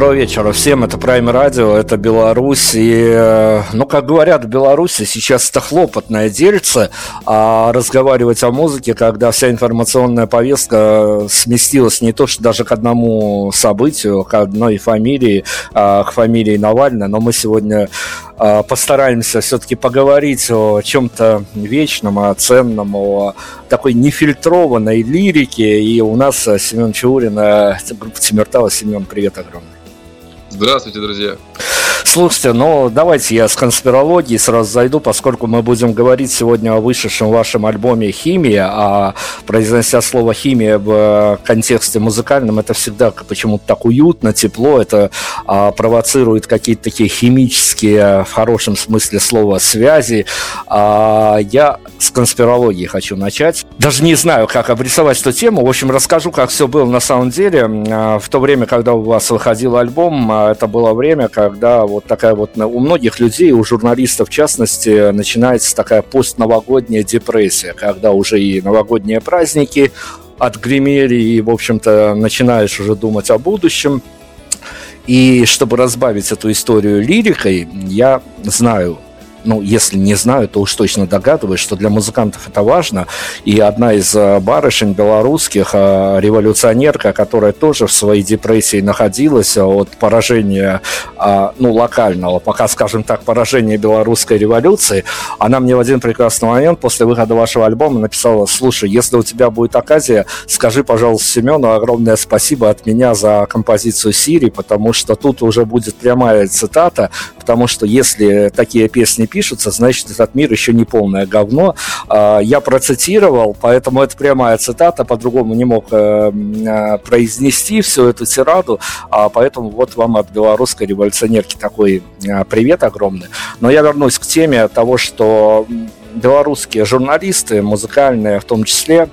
Доброго вечера всем, это Prime Radio, это Беларусь. И, э, ну, как говорят в Беларуси, сейчас это хлопотное дельце, а разговаривать о музыке, когда вся информационная повестка сместилась не то, что даже к одному событию, к одной фамилии, а к фамилии Навального, но мы сегодня а, постараемся все-таки поговорить о чем-то вечном, о ценном, о такой нефильтрованной лирике. И у нас Семен Чаурин, группа Тимиртава. Семен, привет огромный. Здравствуйте, друзья. Слушайте, ну давайте я с конспирологией сразу зайду, поскольку мы будем говорить сегодня о вышедшем вашем альбоме «Химия», а произнося слово «химия» в контексте музыкальном, это всегда почему-то так уютно, тепло, это а, провоцирует какие-то такие химические, в хорошем смысле слова, связи. А, я с конспирологией хочу начать. Даже не знаю, как обрисовать эту тему. В общем, расскажу, как все было на самом деле. А, в то время, когда у вас выходил альбом, а, это было время, когда вот такая вот у многих людей, у журналистов в частности, начинается такая постновогодняя депрессия, когда уже и новогодние праздники отгремели, и, в общем-то, начинаешь уже думать о будущем. И чтобы разбавить эту историю лирикой, я знаю ну, если не знаю, то уж точно догадываюсь, что для музыкантов это важно. И одна из э, барышень белорусских, э, революционерка, которая тоже в своей депрессии находилась от поражения, э, ну, локального, пока, скажем так, поражения белорусской революции, она мне в один прекрасный момент после выхода вашего альбома написала, слушай, если у тебя будет оказия, скажи, пожалуйста, Семену огромное спасибо от меня за композицию Сири, потому что тут уже будет прямая цитата, потому что если такие песни пишутся, значит, этот мир еще не полное говно. А, я процитировал, поэтому это прямая цитата, по-другому не мог э, э, произнести всю эту тираду, а поэтому вот вам от белорусской революционерки такой э, привет огромный. Но я вернусь к теме того, что белорусские журналисты, музыкальные в том числе,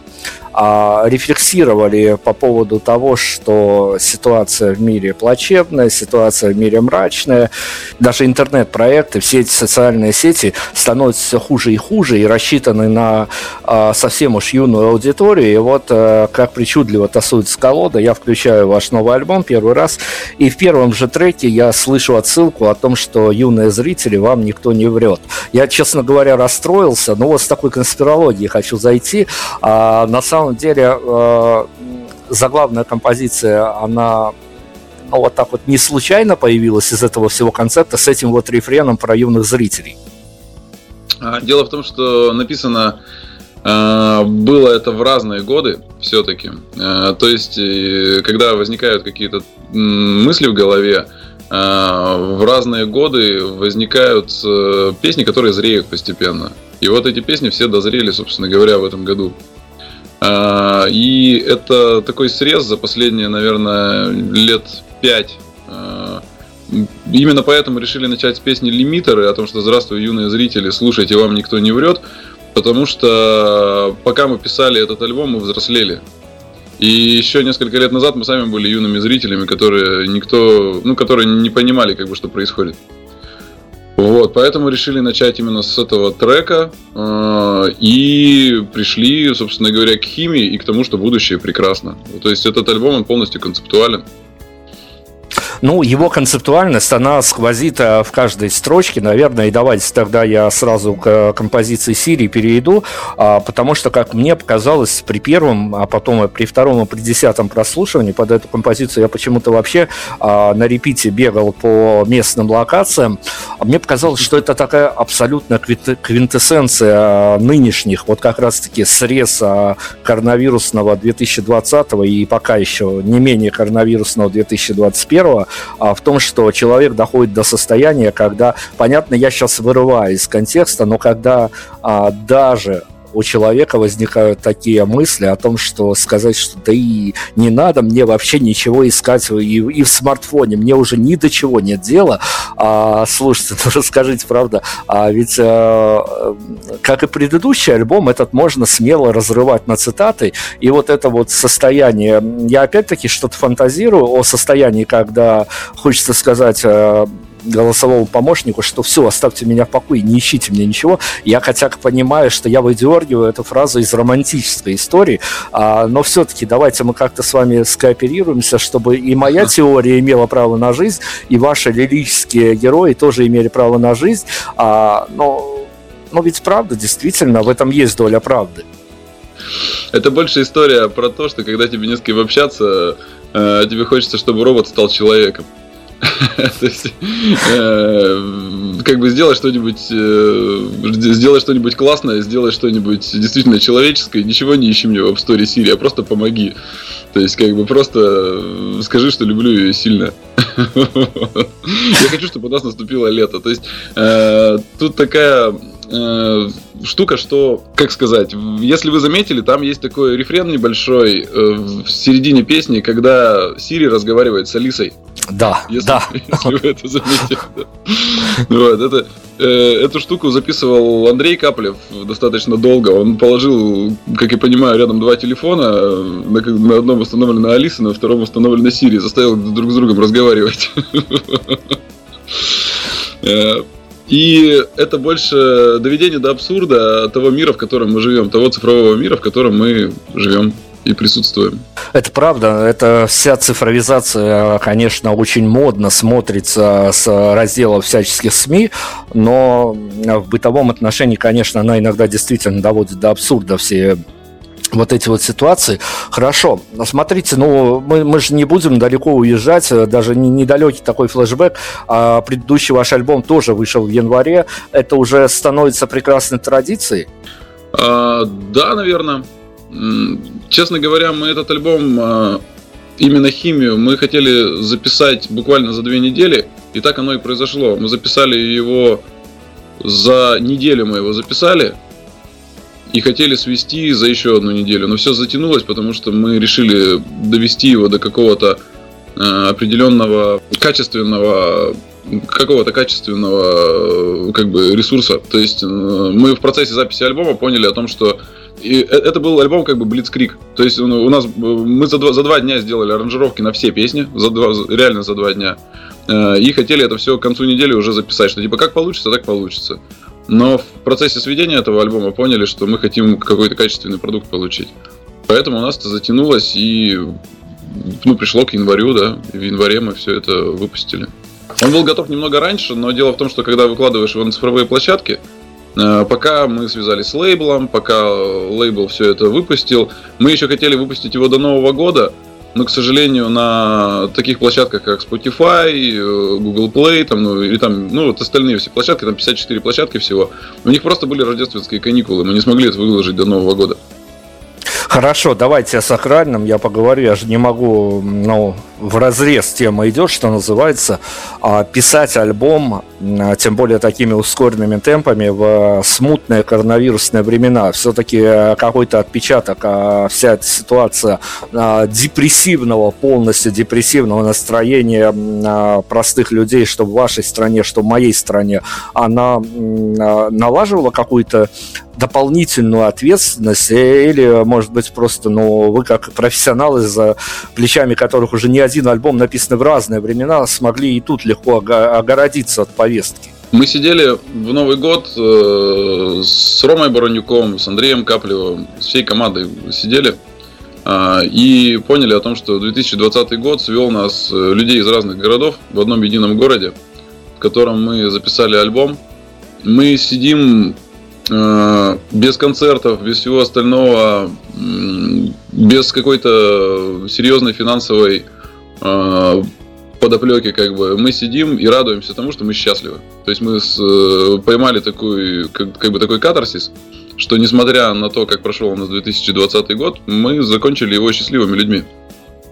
а, рефлексировали по поводу того, что ситуация в мире плачевная, ситуация в мире мрачная. Даже интернет-проекты, все эти социальные сети становятся все хуже и хуже и рассчитаны на а, совсем уж юную аудиторию. И вот а, как причудливо тасуется колода, я включаю ваш новый альбом первый раз, и в первом же треке я слышу отсылку о том, что юные зрители, вам никто не врет. Я, честно говоря, расстроился, но вот с такой конспирологией хочу зайти. А, на самом самом деле э, заглавная композиция, она ну, вот так вот не случайно появилась из этого всего концепта с этим вот рефреном про юных зрителей. А, дело в том, что написано э, было это в разные годы все-таки. Э, то есть, когда возникают какие-то мысли в голове, в разные годы возникают песни, которые зреют постепенно. И вот эти песни все дозрели, собственно говоря, в этом году. А, и это такой срез за последние, наверное, лет пять. А, именно поэтому решили начать с песни «Лимитеры» о том, что «Здравствуй, юные зрители, слушайте, вам никто не врет», потому что пока мы писали этот альбом, мы взрослели. И еще несколько лет назад мы сами были юными зрителями, которые никто, ну, которые не понимали, как бы, что происходит. Вот, поэтому решили начать именно с этого трека э, и пришли, собственно говоря, к химии и к тому, что будущее прекрасно. То есть этот альбом, он полностью концептуален. Ну, его концептуальность, она сквозит э, в каждой строчке, наверное, и давайте тогда я сразу к э, композиции Сирии перейду, а, потому что, как мне показалось, при первом, а потом при втором, и при десятом прослушивании под эту композицию я почему-то вообще а, на репите бегал по местным локациям, мне показалось, что это такая абсолютная квинтэссенция нынешних, вот как раз-таки срез коронавирусного 2020 и пока еще не менее коронавирусного 2021 а, в том, что человек доходит до состояния, когда, понятно, я сейчас вырываю из контекста, но когда а, даже у человека возникают такие мысли о том, что сказать, что да и не надо мне вообще ничего искать и, и в смартфоне, мне уже ни до чего нет дела. А, слушайте, ну расскажите, правда, а ведь а, как и предыдущий альбом, этот можно смело разрывать на цитаты, и вот это вот состояние, я опять-таки что-то фантазирую о состоянии, когда хочется сказать а, голосовому помощнику, что все, оставьте меня в покое, не ищите мне ничего. Я хотя бы понимаю, что я выдергиваю эту фразу из романтической истории, а, но все-таки давайте мы как-то с вами скооперируемся, чтобы и моя теория имела право на жизнь, и ваши лирические герои тоже имели право на жизнь, а, но, но ведь правда, действительно, в этом есть доля правды. Это больше история про то, что когда тебе не с кем общаться, э, тебе хочется, чтобы робот стал человеком. То есть, э, как бы сделать что-нибудь, э, сделай что-нибудь классное, сделай что-нибудь действительно человеческое, ничего не ищи мне в App Store Siri, а просто помоги. То есть, как бы просто скажи, что люблю ее сильно. Я хочу, чтобы у нас наступило лето. То есть, э, тут такая э, штука, что, как сказать, если вы заметили, там есть такой рефрен небольшой э, в середине песни, когда Сири разговаривает с Алисой. Да, если, да. Если вы это заметили. Вот, это, э, эту штуку записывал Андрей Каплев достаточно долго. Он положил, как я понимаю, рядом два телефона. На, на одном установлена Алиса, на втором установлена Сири. Заставил друг с другом разговаривать. И это больше доведение до абсурда того мира, в котором мы живем, того цифрового мира, в котором мы живем. и присутствуем. Это правда, это вся цифровизация, конечно, очень модно смотрится с раздела всяческих СМИ, но в бытовом отношении, конечно, она иногда действительно доводит до абсурда все вот эти вот ситуации. Хорошо, смотрите, ну, мы, мы же не будем далеко уезжать, даже не, недалекий такой флешбэк. А предыдущий ваш альбом тоже вышел в январе. Это уже становится прекрасной традицией? А, да, наверное. Честно говоря, мы этот альбом, а, именно химию, мы хотели записать буквально за две недели, и так оно и произошло. Мы записали его за неделю, мы его записали, и хотели свести за еще одну неделю. Но все затянулось, потому что мы решили довести его до какого-то э, определенного качественного какого-то качественного как бы ресурса. То есть э, мы в процессе записи альбома поняли о том, что и э, это был альбом как бы Блицкрик. То есть ну, у нас мы за два, за два дня сделали аранжировки на все песни, за два, реально за два дня. И хотели это все к концу недели уже записать, что типа как получится, так получится. Но в процессе сведения этого альбома поняли, что мы хотим какой-то качественный продукт получить. Поэтому у нас это затянулось и ну, пришло к январю, да. В январе мы все это выпустили. Он был готов немного раньше, но дело в том, что когда выкладываешь его на цифровые площадки, э, пока мы связались с лейблом, пока лейбл все это выпустил, мы еще хотели выпустить его до Нового года, но, к сожалению, на таких площадках, как Spotify, э, Google Play, там, ну, или там, ну, вот остальные все площадки, там 54 площадки всего, у них просто были рождественские каникулы, мы не смогли это выложить до Нового года. Хорошо, давайте о сакральном я поговорю. Я же не могу, ну, в разрез тема идет, что называется, а писать альбом, а, тем более такими ускоренными темпами в смутные коронавирусные времена. Все-таки э, какой-то отпечаток, а вся эта ситуация а, депрессивного, полностью депрессивного настроения простых людей, что в вашей стране, что в моей стране, она налаживала какую-то дополнительную ответственность или, может быть, просто, ну, вы как профессионалы, за плечами которых уже не один альбом написан в разные времена, смогли и тут легко огородиться от повестки? Мы сидели в Новый год э, с Ромой Боронюком, с Андреем Каплевым, с всей командой сидели э, и поняли о том, что 2020 год свел нас, э, людей из разных городов, в одном едином городе, в котором мы записали альбом. Мы сидим без концертов, без всего остального, без какой-то серьезной финансовой э, как бы, мы сидим и радуемся тому, что мы счастливы. То есть мы с, э, поймали такой, как, как бы такой катарсис, что несмотря на то, как прошел у нас 2020 год, мы закончили его счастливыми людьми.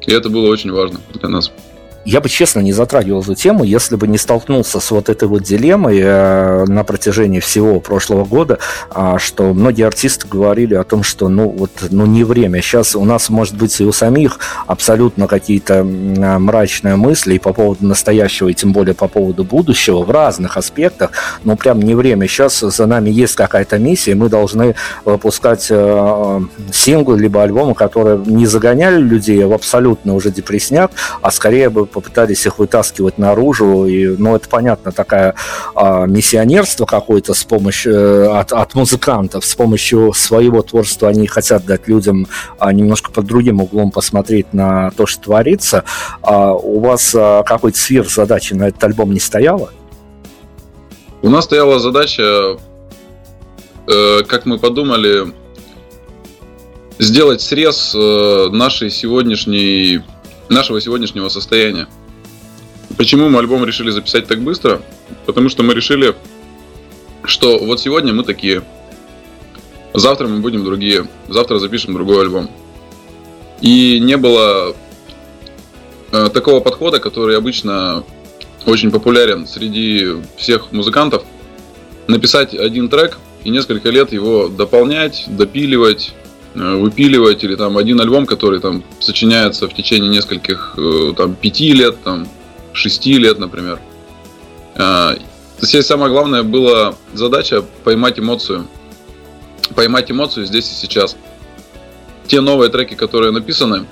И это было очень важно для нас. Я бы, честно, не затрагивал эту тему, если бы не столкнулся с вот этой вот дилеммой э, на протяжении всего прошлого года, э, что многие артисты говорили о том, что ну вот ну не время. Сейчас у нас, может быть, и у самих абсолютно какие-то мрачные мысли и по поводу настоящего, и тем более по поводу будущего в разных аспектах, но прям не время. Сейчас за нами есть какая-то миссия, и мы должны выпускать э, синглы либо альбомы, которые не загоняли людей в абсолютно уже депресняк, а скорее бы попытались их вытаскивать наружу. И, ну, это понятно, такая а, миссионерство какое-то с помощью э, от, от музыкантов, с помощью своего творчества они хотят дать людям а, немножко под другим углом посмотреть на то, что творится. А, у вас а, какой-то сверхзадачи на этот альбом не стояло? У нас стояла задача, э, как мы подумали, сделать срез э, нашей сегодняшней нашего сегодняшнего состояния. Почему мы альбом решили записать так быстро? Потому что мы решили, что вот сегодня мы такие, завтра мы будем другие, завтра запишем другой альбом. И не было э, такого подхода, который обычно очень популярен среди всех музыкантов. Написать один трек и несколько лет его дополнять, допиливать, выпиливать, или там один альбом, который там сочиняется в течение нескольких, э, там, пяти лет, там, шести лет, например. А, здесь самое главное была задача поймать эмоцию. Поймать эмоцию здесь и сейчас. Те новые треки, которые написаны,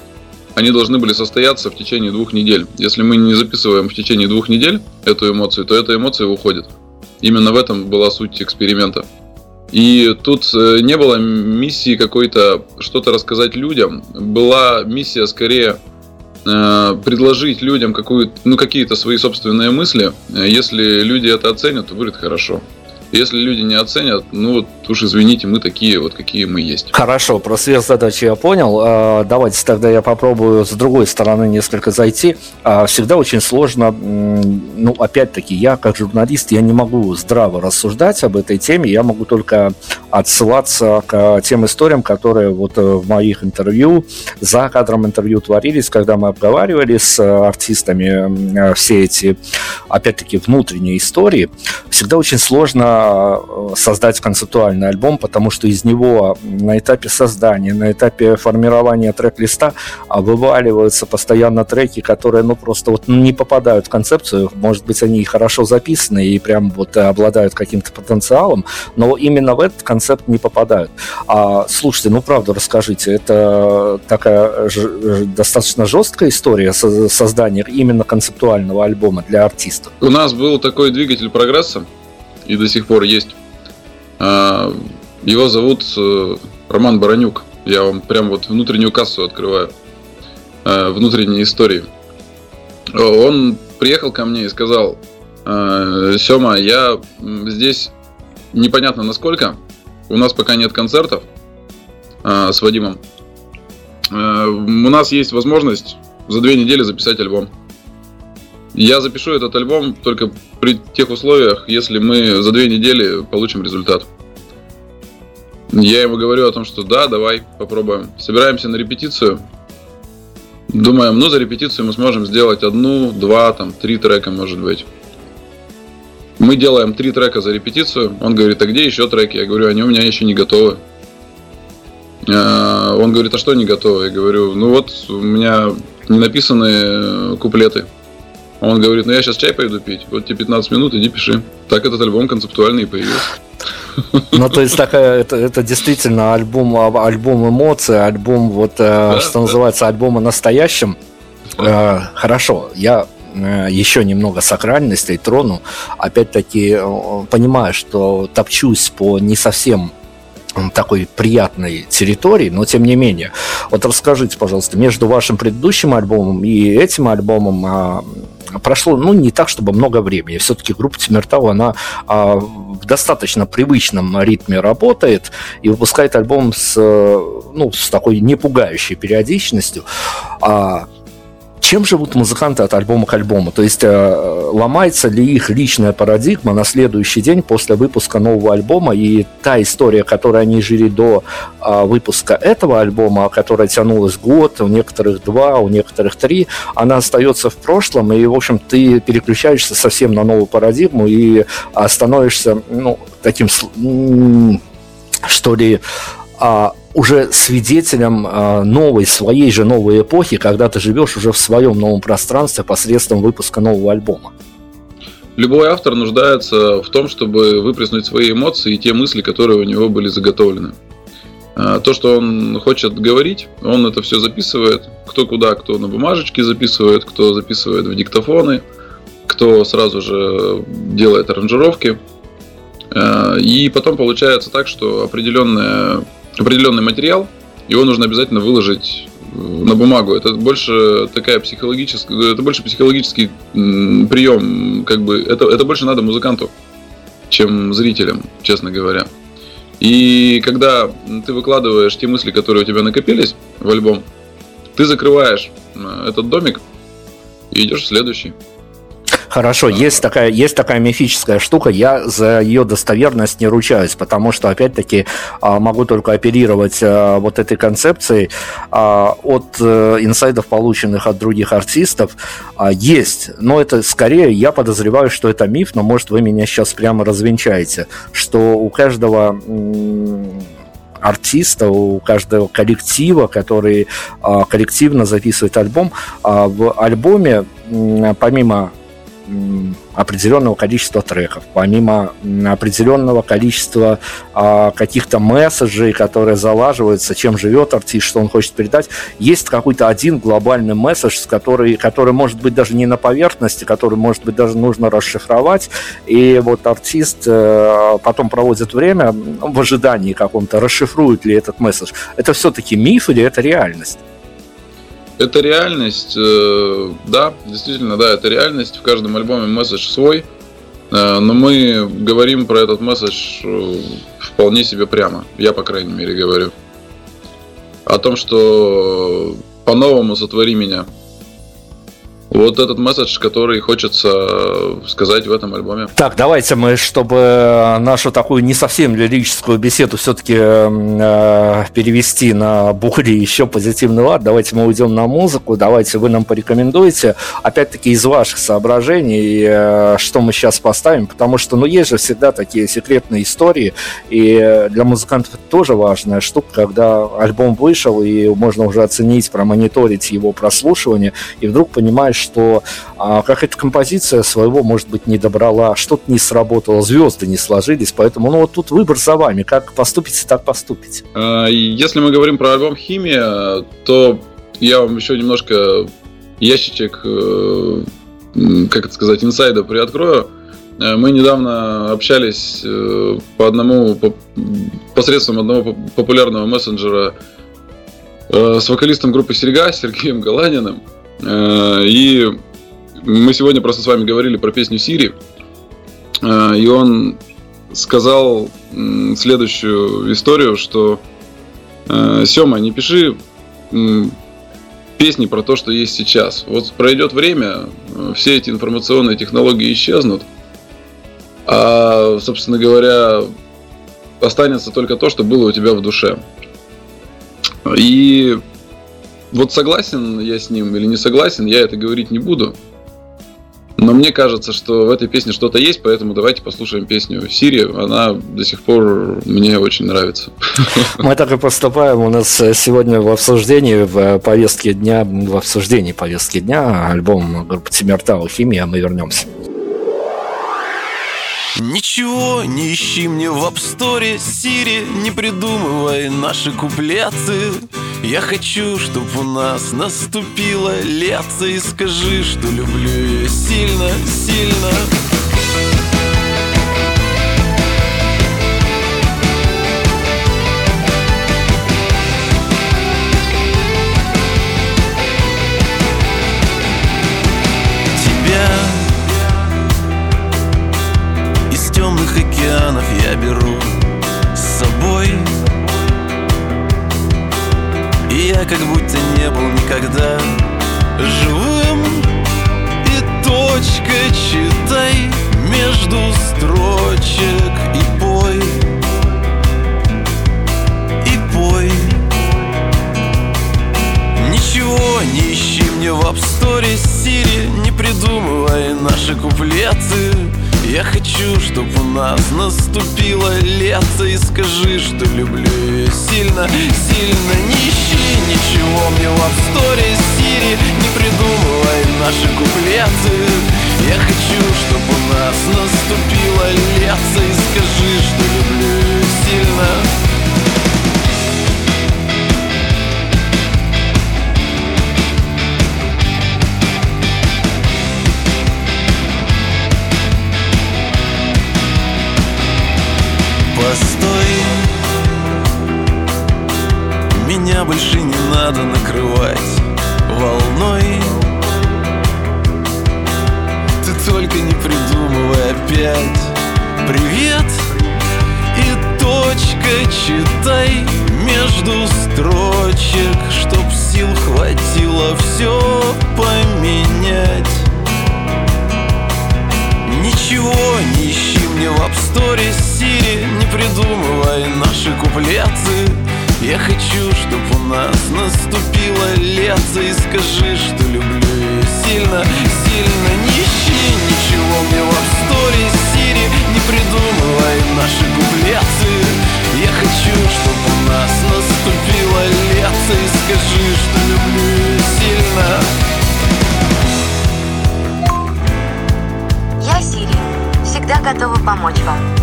они должны были состояться в течение двух недель. Если мы не записываем в течение двух недель эту эмоцию, то эта эмоция уходит. Именно в этом была суть эксперимента. И тут э, не было миссии какой-то что-то рассказать людям. Была миссия скорее э, предложить людям какую ну, какие-то свои собственные мысли. Если люди это оценят, то будет хорошо. Если люди не оценят, ну вот уж извините, мы такие вот, какие мы есть. Хорошо, про сверхзадачи я понял. А, давайте тогда я попробую с другой стороны несколько зайти. А, всегда очень сложно, ну, опять-таки, я как журналист, я не могу здраво рассуждать об этой теме, я могу только отсылаться к тем историям, которые вот э, в моих интервью, за кадром интервью творились, когда мы обговаривали с артистами э, все эти, опять-таки, внутренние истории. Всегда очень сложно Э, создать концептуальный альбом, потому что из него на этапе создания, на этапе формирования трек-листа вываливаются постоянно треки, которые, ну, просто вот не попадают в концепцию. Может быть, они хорошо записаны и прям вот обладают каким-то потенциалом, но именно в этот концепт не попадают. А, слушайте, ну, правда, расскажите, это такая достаточно жесткая история создания именно концептуального альбома для артиста? У нас был такой двигатель прогресса, и до сих пор есть. А, его зовут э, Роман Баранюк. Я вам прям вот внутреннюю кассу открываю. Э, внутренние истории. Он приехал ко мне и сказал, «Э, Сема, я здесь непонятно насколько. У нас пока нет концертов с Вадимом. У нас есть возможность за две недели записать альбом. Я запишу этот альбом только при тех условиях, если мы за две недели получим результат. Я ему говорю о том, что да, давай попробуем. Собираемся на репетицию. Думаем, ну за репетицию мы сможем сделать одну, два, там, три трека, может быть. Мы делаем три трека за репетицию. Он говорит, а где еще треки? Я говорю, они у меня еще не готовы. А, он говорит, а что не готовы? Я говорю, ну вот у меня не написаны куплеты. Он говорит, ну я сейчас чай пойду пить, вот тебе 15 минут, иди пиши. Так этот альбом концептуальный и появился. Ну, то есть такая, это, это действительно альбом, альбом эмоций, альбом, вот, э, да, что да. называется, альбома настоящим. Да. Э, хорошо, я э, еще немного сакральностей трону. Опять-таки, понимаю, что топчусь по не совсем такой приятной территории, но тем не менее. Вот расскажите, пожалуйста, между вашим предыдущим альбомом и этим альбомом а, прошло, ну, не так, чтобы много времени. Все-таки группа Тимиртау, она а, в достаточно привычном ритме работает и выпускает альбом с, ну, с такой непугающей периодичностью. А, чем живут музыканты от альбома к альбому? То есть э, ломается ли их личная парадигма на следующий день после выпуска нового альбома, и та история, которой они жили до э, выпуска этого альбома, которая тянулась год, у некоторых два, у некоторых три, она остается в прошлом, и, в общем, ты переключаешься совсем на новую парадигму и становишься, ну, таким, что ли, а, уже свидетелем а, новой, своей же новой эпохи, когда ты живешь уже в своем новом пространстве посредством выпуска нового альбома. Любой автор нуждается в том, чтобы выплеснуть свои эмоции и те мысли, которые у него были заготовлены. А, то, что он хочет говорить, он это все записывает. Кто куда, кто на бумажечке записывает, кто записывает в диктофоны, кто сразу же делает аранжировки. А, и потом получается так, что определенная определенный материал, его нужно обязательно выложить на бумагу. Это больше такая психологическая, это больше психологический прием, как бы это, это больше надо музыканту, чем зрителям, честно говоря. И когда ты выкладываешь те мысли, которые у тебя накопились в альбом, ты закрываешь э, этот домик и идешь в следующий. Хорошо, есть такая, есть такая мифическая штука, я за ее достоверность не ручаюсь, потому что, опять-таки, а, могу только оперировать а, вот этой концепцией а, от э, инсайдов, полученных от других артистов. Есть, но это скорее, я подозреваю, что это миф, но, может, вы меня сейчас прямо развенчаете, что у каждого артиста, у каждого коллектива, который коллективно записывает альбом, в альбоме помимо определенного количества треков, помимо определенного количества а, каких-то месседжей, которые залаживаются, чем живет артист, что он хочет передать, есть какой-то один глобальный месседж, который, который может быть даже не на поверхности, который может быть даже нужно расшифровать, и вот артист э, потом проводит время в ожидании каком-то, расшифрует ли этот месседж. Это все-таки миф или это реальность? Это реальность, э, да, действительно, да, это реальность. В каждом альбоме месседж свой, э, но мы говорим про этот месседж э, вполне себе прямо. Я, по крайней мере, говорю. О том, что по-новому сотвори меня – вот этот месседж, который хочется сказать в этом альбоме. Так, давайте мы, чтобы нашу такую не совсем лирическую беседу все-таки э, перевести на более еще позитивный лад, давайте мы уйдем на музыку, давайте вы нам порекомендуете, опять-таки из ваших соображений, э, что мы сейчас поставим, потому что, ну, есть же всегда такие секретные истории, и для музыкантов это тоже важная штука, когда альбом вышел, и можно уже оценить, промониторить его прослушивание, и вдруг понимаешь, что а, какая-то композиция своего, может быть, не добрала, что-то не сработало, звезды не сложились, поэтому, ну, вот тут выбор за вами, как поступите, так поступите. А, если мы говорим про альбом «Химия», то я вам еще немножко ящичек, э, как это сказать, инсайда приоткрою. Э, мы недавно общались э, по одному, по, посредством одного популярного мессенджера с вокалистом группы «Серега» Сергеем Галаниным. Э, и мы сегодня просто с вами говорили про песню Сири. Э, и он сказал следующую историю, что э, Сема, не пиши песни про то, что есть сейчас. Вот пройдет время, все эти информационные технологии исчезнут, а, собственно говоря, останется только то, что было у тебя в душе. И вот согласен я с ним или не согласен, я это говорить не буду. Но мне кажется, что в этой песне что-то есть, поэтому давайте послушаем песню Сири. Она до сих пор мне очень нравится. Мы так и поступаем. У нас сегодня в обсуждении, в повестке дня, в обсуждении повестки дня альбом группы Тимиртау «Химия». Мы вернемся. Ничего не ищи мне в апсторе, Сири, не придумывай наши куплеты. Я хочу, чтоб у нас наступило лето И скажи, что люблю ее сильно, сильно куплеты я хочу, чтоб у нас наступило лето. И скажи, что люблю ее сильно, сильно. Не ищи ничего мне в австоре Сири Не придумывай наши куплеты. Я хочу, чтоб у нас наступило лето. И скажи, что люблю ее сильно Меня больше не надо накрывать волной. Ты только не придумывай опять Привет и точка читай между строчек Чтоб сил хватило все поменять. Ничего не ищи мне в апсторе Сири Не придумывай наши куплеты Я хочу, чтоб у нас наступило лето. И скажи, что люблю ее сильно, сильно. Не ищи ничего мне в апсторе Сири Не придумывай наши куплеты. Я хочу, чтоб у нас наступило лето. И скажи, что люблю ее сильно. Готова помочь вам.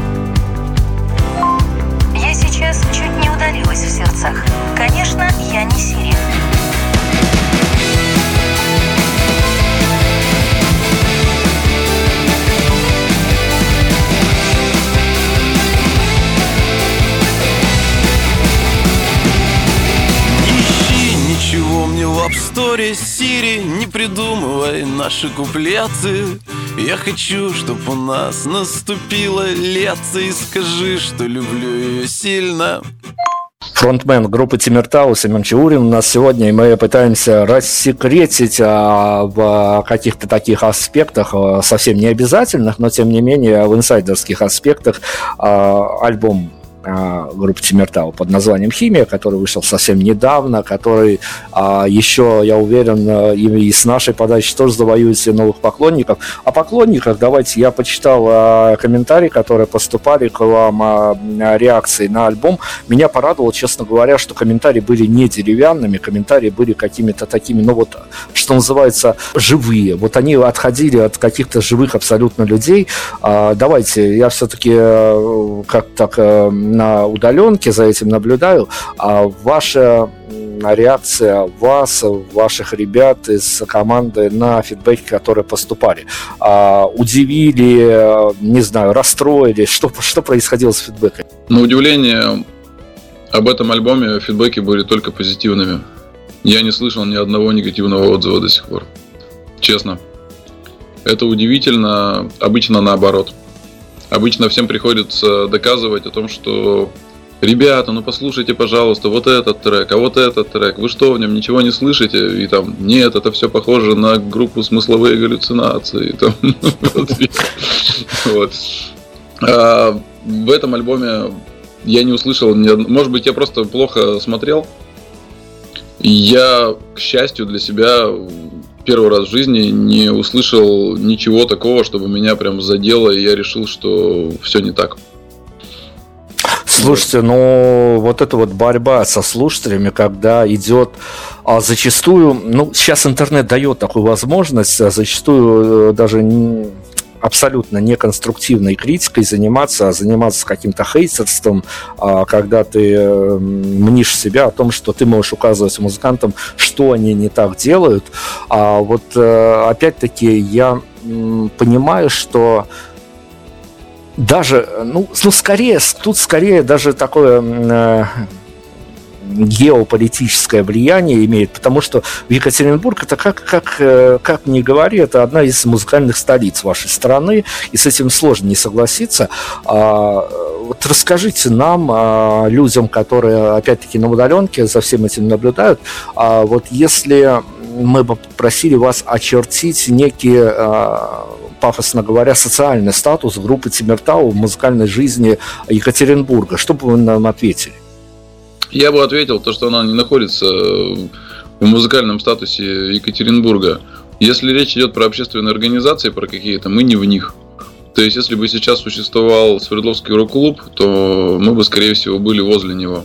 Удалилась в сердцах. Конечно, я не Сири. Ничего мне в Store, Сири, не придумывай наши куплеты Я хочу, чтоб у нас наступило лето И скажи, что люблю ее сильно фронтмен группы Тимиртау Семен Чаурин. У нас сегодня, и мы пытаемся рассекретить а, в каких-то таких аспектах, а, совсем не обязательных, но тем не менее в инсайдерских аспектах а, альбом а, группы Тимиртау под названием «Химия», который вышел совсем недавно, который а, еще, я уверен, а, и, и с нашей подачи тоже завоюет себе новых поклонников. О поклонниках давайте я почитал а, комментарии, которые поступали к вам, а, реакции на альбом. Меня порадовало, честно говоря, что комментарии были не деревянными, комментарии были какими-то такими, ну вот, что называется, живые. Вот они отходили от каких-то живых абсолютно людей. А, давайте, я все-таки э, как так э, на удаленке за этим наблюдаю, а ваша реакция вас, ваших ребят из команды на фидбэки, которые поступали? А, удивили, не знаю, расстроили? Что, что происходило с фидбэками? На удивление, об этом альбоме фидбэки были только позитивными. Я не слышал ни одного негативного отзыва до сих пор. Честно. Это удивительно, обычно наоборот. Обычно всем приходится доказывать о том, что ребята, ну послушайте, пожалуйста, вот этот трек, а вот этот трек, вы что, в нем ничего не слышите? И там, нет, это все похоже на группу смысловые галлюцинации. А в этом альбоме я не услышал. Может быть, я просто плохо смотрел. Я, к счастью для себя, первый раз в жизни не услышал ничего такого, чтобы меня прям задело, и я решил, что все не так. Слушайте, ну вот эта вот борьба со слушателями, когда идет а зачастую, ну сейчас интернет дает такую возможность, а зачастую э, даже абсолютно неконструктивной критикой заниматься, а заниматься каким-то хейтерством, а, когда ты мнишь себя о том, что ты можешь указывать музыкантам, что они не так делают. А вот э, опять-таки я понимаю, что даже, ну, ну скорее, тут скорее даже такое э, геополитическое влияние имеет, потому что Екатеринбург это как, как, э, как ни говори, это одна из музыкальных столиц вашей страны, и с этим сложно не согласиться. А, вот расскажите нам, а, людям, которые опять-таки на удаленке за всем этим наблюдают, а вот если мы попросили вас очертить некий а, пафосно говоря, социальный статус группы Тимиртау в музыкальной жизни Екатеринбурга. Что бы вы нам ответили? Я бы ответил, то, что она не находится в музыкальном статусе Екатеринбурга. Если речь идет про общественные организации, про какие-то, мы не в них. То есть, если бы сейчас существовал Свердловский рок-клуб, то мы бы, скорее всего, были возле него.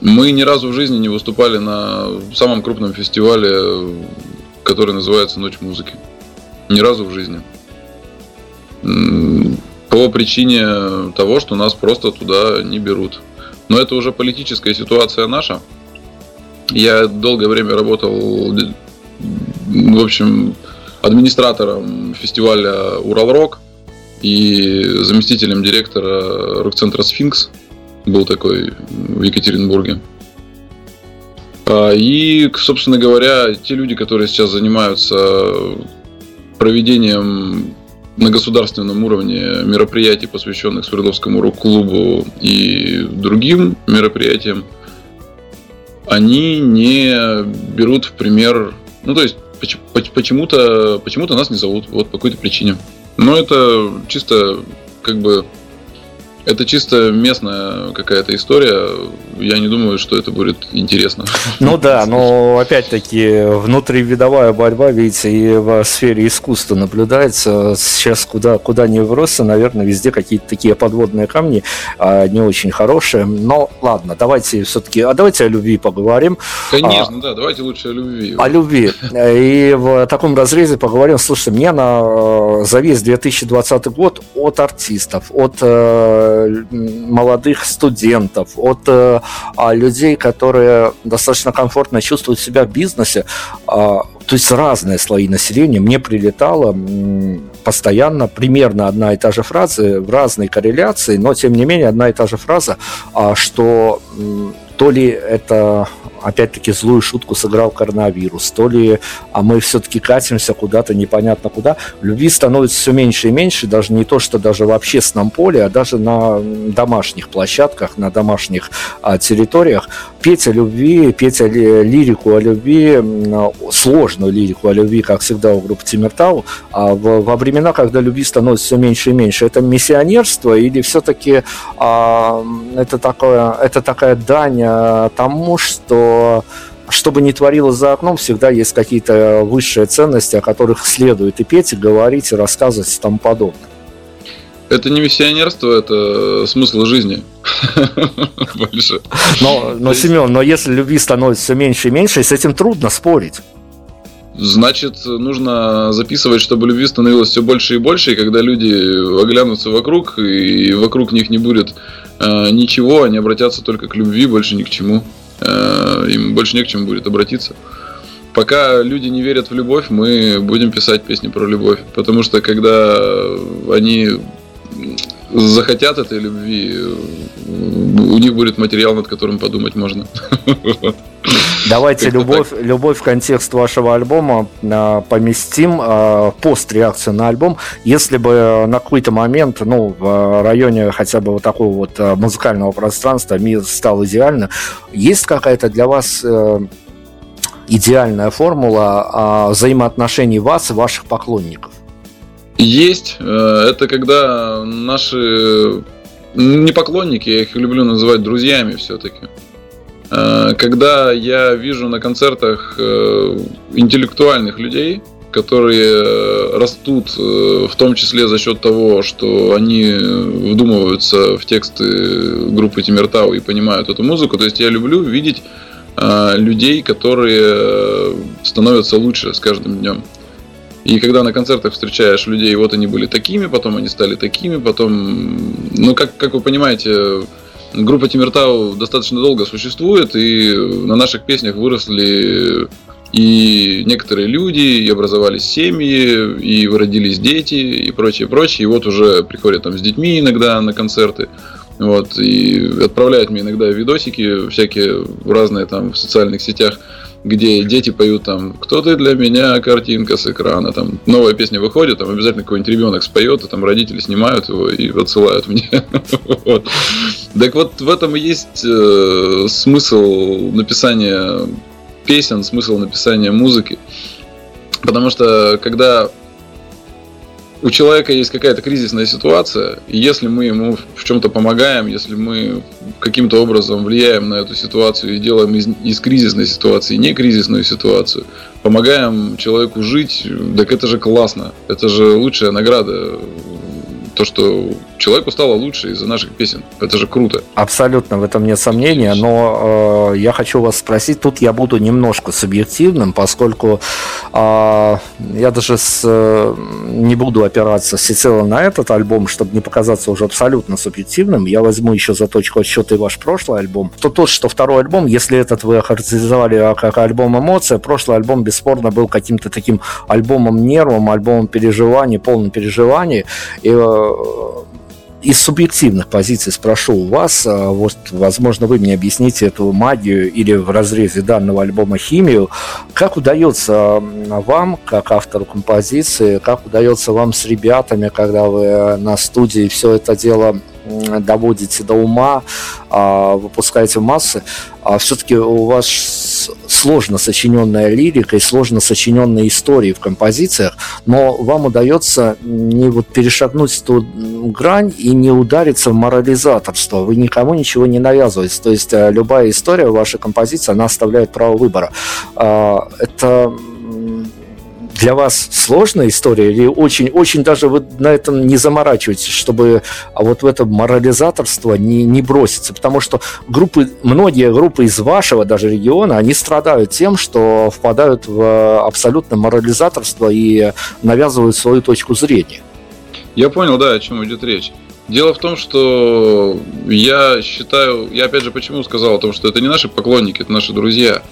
Мы ни разу в жизни не выступали на самом крупном фестивале, который называется «Ночь музыки». Ни разу в жизни. По причине того, что нас просто туда не берут. Но это уже политическая ситуация наша. Я долгое время работал, в общем, администратором фестиваля Урал-Рок и заместителем директора рок-центра «Сфинкс» был такой в Екатеринбурге. А, и, собственно говоря, те люди, которые сейчас занимаются проведением на государственном уровне мероприятий, посвященных Свердловскому рок-клубу и другим мероприятиям, они не берут в пример, ну то есть почему-то почему-то нас не зовут, вот по какой-то причине. Но это чисто как бы это чисто местная какая-то история. Я не думаю, что это будет интересно. Ну да, но опять-таки внутривидовая борьба, видите, и в сфере искусства наблюдается. Сейчас куда, куда не вросся, наверное, везде какие-то такие подводные камни а, не очень хорошие. Но ладно, давайте все-таки, а давайте о любви поговорим. Конечно, а, да, давайте лучше о любви. О любви. И в таком разрезе поговорим. Слушайте, мне на за весь 2020 год от артистов, от э, молодых студентов, от э, людей, которые достаточно комфортно чувствуют себя в бизнесе, э, то есть разные слои населения, мне прилетало постоянно примерно одна и та же фраза в разной корреляции, но тем не менее одна и та же фраза, а, что то ли это опять-таки злую шутку сыграл коронавирус, то ли а мы все-таки катимся куда-то непонятно куда. Любви становится все меньше и меньше, даже не то, что даже в общественном поле, а даже на домашних площадках, на домашних а, территориях. Петь о любви, петь о ли, лирику о любви, сложную лирику о любви, как всегда у группы Тимиртау, а в, во времена, когда любви становится все меньше и меньше, это миссионерство или все-таки а, это, такое, это такая дань а, тому, что что бы ни творилось за окном, всегда есть какие-то высшие ценности, о которых следует и петь, и говорить, и рассказывать и тому подобное. Это не миссионерство, это смысл жизни. Больше. Но, но Семен, но если любви становится все меньше и меньше, с этим трудно спорить. Значит, нужно записывать, чтобы любви становилось все больше и больше, и когда люди оглянутся вокруг, и вокруг них не будет э, ничего, они обратятся только к любви, больше ни к чему. Э, им больше не к чему будет обратиться. Пока люди не верят в любовь, мы будем писать песни про любовь. Потому что когда они захотят этой любви, у них будет материал, над которым подумать можно. Давайте любовь, любовь в контекст вашего альбома э, поместим, э, пост-реакцию на альбом. Если бы на какой-то момент, ну, в районе хотя бы вот такого вот э, музыкального пространства мир стал идеально, есть какая-то для вас э, идеальная формула э, взаимоотношений вас и ваших поклонников? Есть. Э, это когда наши не поклонники, я их люблю называть друзьями все-таки. Э, когда я вижу на концертах э, интеллектуальных людей, которые растут в том числе за счет того, что они вдумываются в тексты группы Тимиртау и понимают эту музыку. То есть я люблю видеть людей, которые становятся лучше с каждым днем. И когда на концертах встречаешь людей, вот они были такими, потом они стали такими, потом... Ну, как, как вы понимаете, группа Тимиртау достаточно долго существует, и на наших песнях выросли и некоторые люди, и образовались семьи, и родились дети, и прочее, прочее. И вот уже приходят там с детьми иногда на концерты. Вот, и отправляют мне иногда видосики всякие разные там в социальных сетях где дети поют там «Кто ты для меня?» картинка с экрана. Там новая песня выходит, там обязательно какой-нибудь ребенок споет, и там родители снимают его и отсылают мне. Так вот, в этом и есть э, смысл написания песен, смысл написания музыки. Потому что когда у человека есть какая-то кризисная ситуация, и если мы ему в чем-то помогаем, если мы каким-то образом влияем на эту ситуацию и делаем из, из кризисной ситуации не кризисную ситуацию, помогаем человеку жить, так это же классно. Это же лучшая награда то, что человеку стало лучше из-за наших песен. Это же круто. Абсолютно, в этом нет сомнения, но э, я хочу вас спросить, тут я буду немножко субъективным, поскольку э, я даже с, э, не буду опираться всецело на этот альбом, чтобы не показаться уже абсолютно субъективным. Я возьму еще за точку отсчета и ваш прошлый альбом. То тот, что второй альбом, если этот вы охарактеризовали как альбом эмоция, прошлый альбом бесспорно был каким-то таким альбомом нервом, альбомом переживаний, полным переживаний. И э, из субъективных позиций спрошу у вас, а, вот, возможно, вы мне объясните эту магию или в разрезе данного альбома химию, как удается вам, как автору композиции, как удается вам с ребятами, когда вы на студии все это дело доводите до ума, а, выпускаете в массы, а все-таки у вас сложно сочиненная лирика и сложно сочиненные истории в композициях, но вам удается не вот перешагнуть эту грань и не удариться в морализаторство. Вы никому ничего не навязываете. То есть э, любая история вашей композиции, она оставляет право выбора. А, это для вас сложная история или очень, очень даже вы на этом не заморачиваетесь, чтобы а вот в это морализаторство не, не броситься? Потому что группы, многие группы из вашего даже региона, они страдают тем, что впадают в абсолютно морализаторство и навязывают свою точку зрения. Я понял, да, о чем идет речь. Дело в том, что я считаю, я опять же почему сказал о том, что это не наши поклонники, это наши друзья.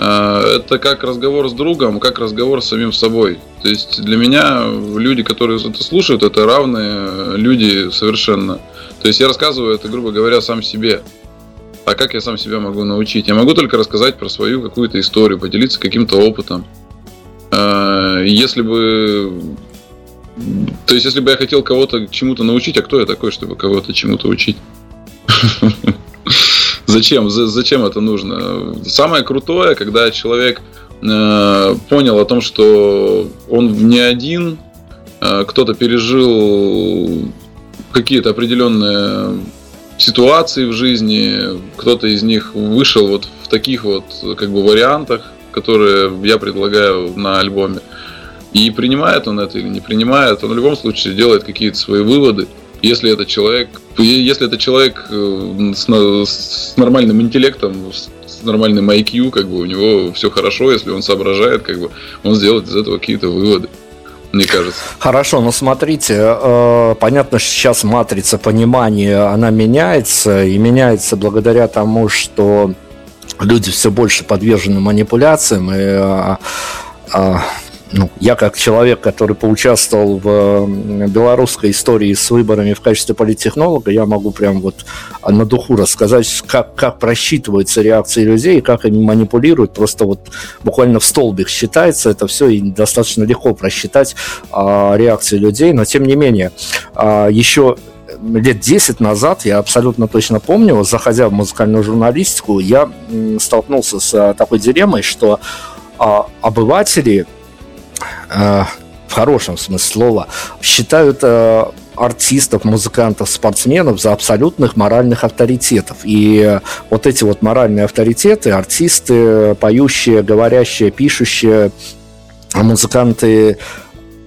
А, это как разговор с другом, как разговор с самим собой. То есть для меня люди, которые это слушают, это равные люди совершенно. То есть я рассказываю это, грубо говоря, сам себе. А как я сам себя могу научить? Я могу только рассказать про свою какую-то историю, поделиться каким-то опытом. А, если бы... То есть, если бы я хотел кого-то чему-то научить, а кто я такой, чтобы кого-то чему-то учить? Зачем? Зачем это нужно? Самое крутое, когда человек э, понял о том, что он не один, э, кто-то пережил какие-то определенные ситуации в жизни, кто-то из них вышел вот в таких вот как бы вариантах, которые я предлагаю на альбоме. И принимает он это или не принимает, он в любом случае делает какие-то свои выводы. Если это человек, если это человек э, с, с нормальным интеллектом, с нормальным IQ, как бы у него все хорошо, если он соображает, как бы он сделает из этого какие-то выводы мне кажется. Хорошо, но смотрите, э, понятно, что сейчас матрица понимания, она меняется, и меняется благодаря тому, что люди все больше подвержены манипуляциям, и э, ну, я как человек, который поучаствовал в белорусской истории с выборами в качестве политтехнолога, я могу прям вот на духу рассказать, как, как просчитываются реакции людей, как они манипулируют. Просто вот буквально в столбик считается это все, и достаточно легко просчитать а, реакции людей. Но тем не менее, а, еще лет 10 назад, я абсолютно точно помню, заходя в музыкальную журналистику, я столкнулся с а, такой дилеммой, что а, обыватели Э, в хорошем смысле слова, считают э, артистов, музыкантов, спортсменов за абсолютных моральных авторитетов. И вот эти вот моральные авторитеты, артисты, поющие, говорящие, пишущие, музыканты,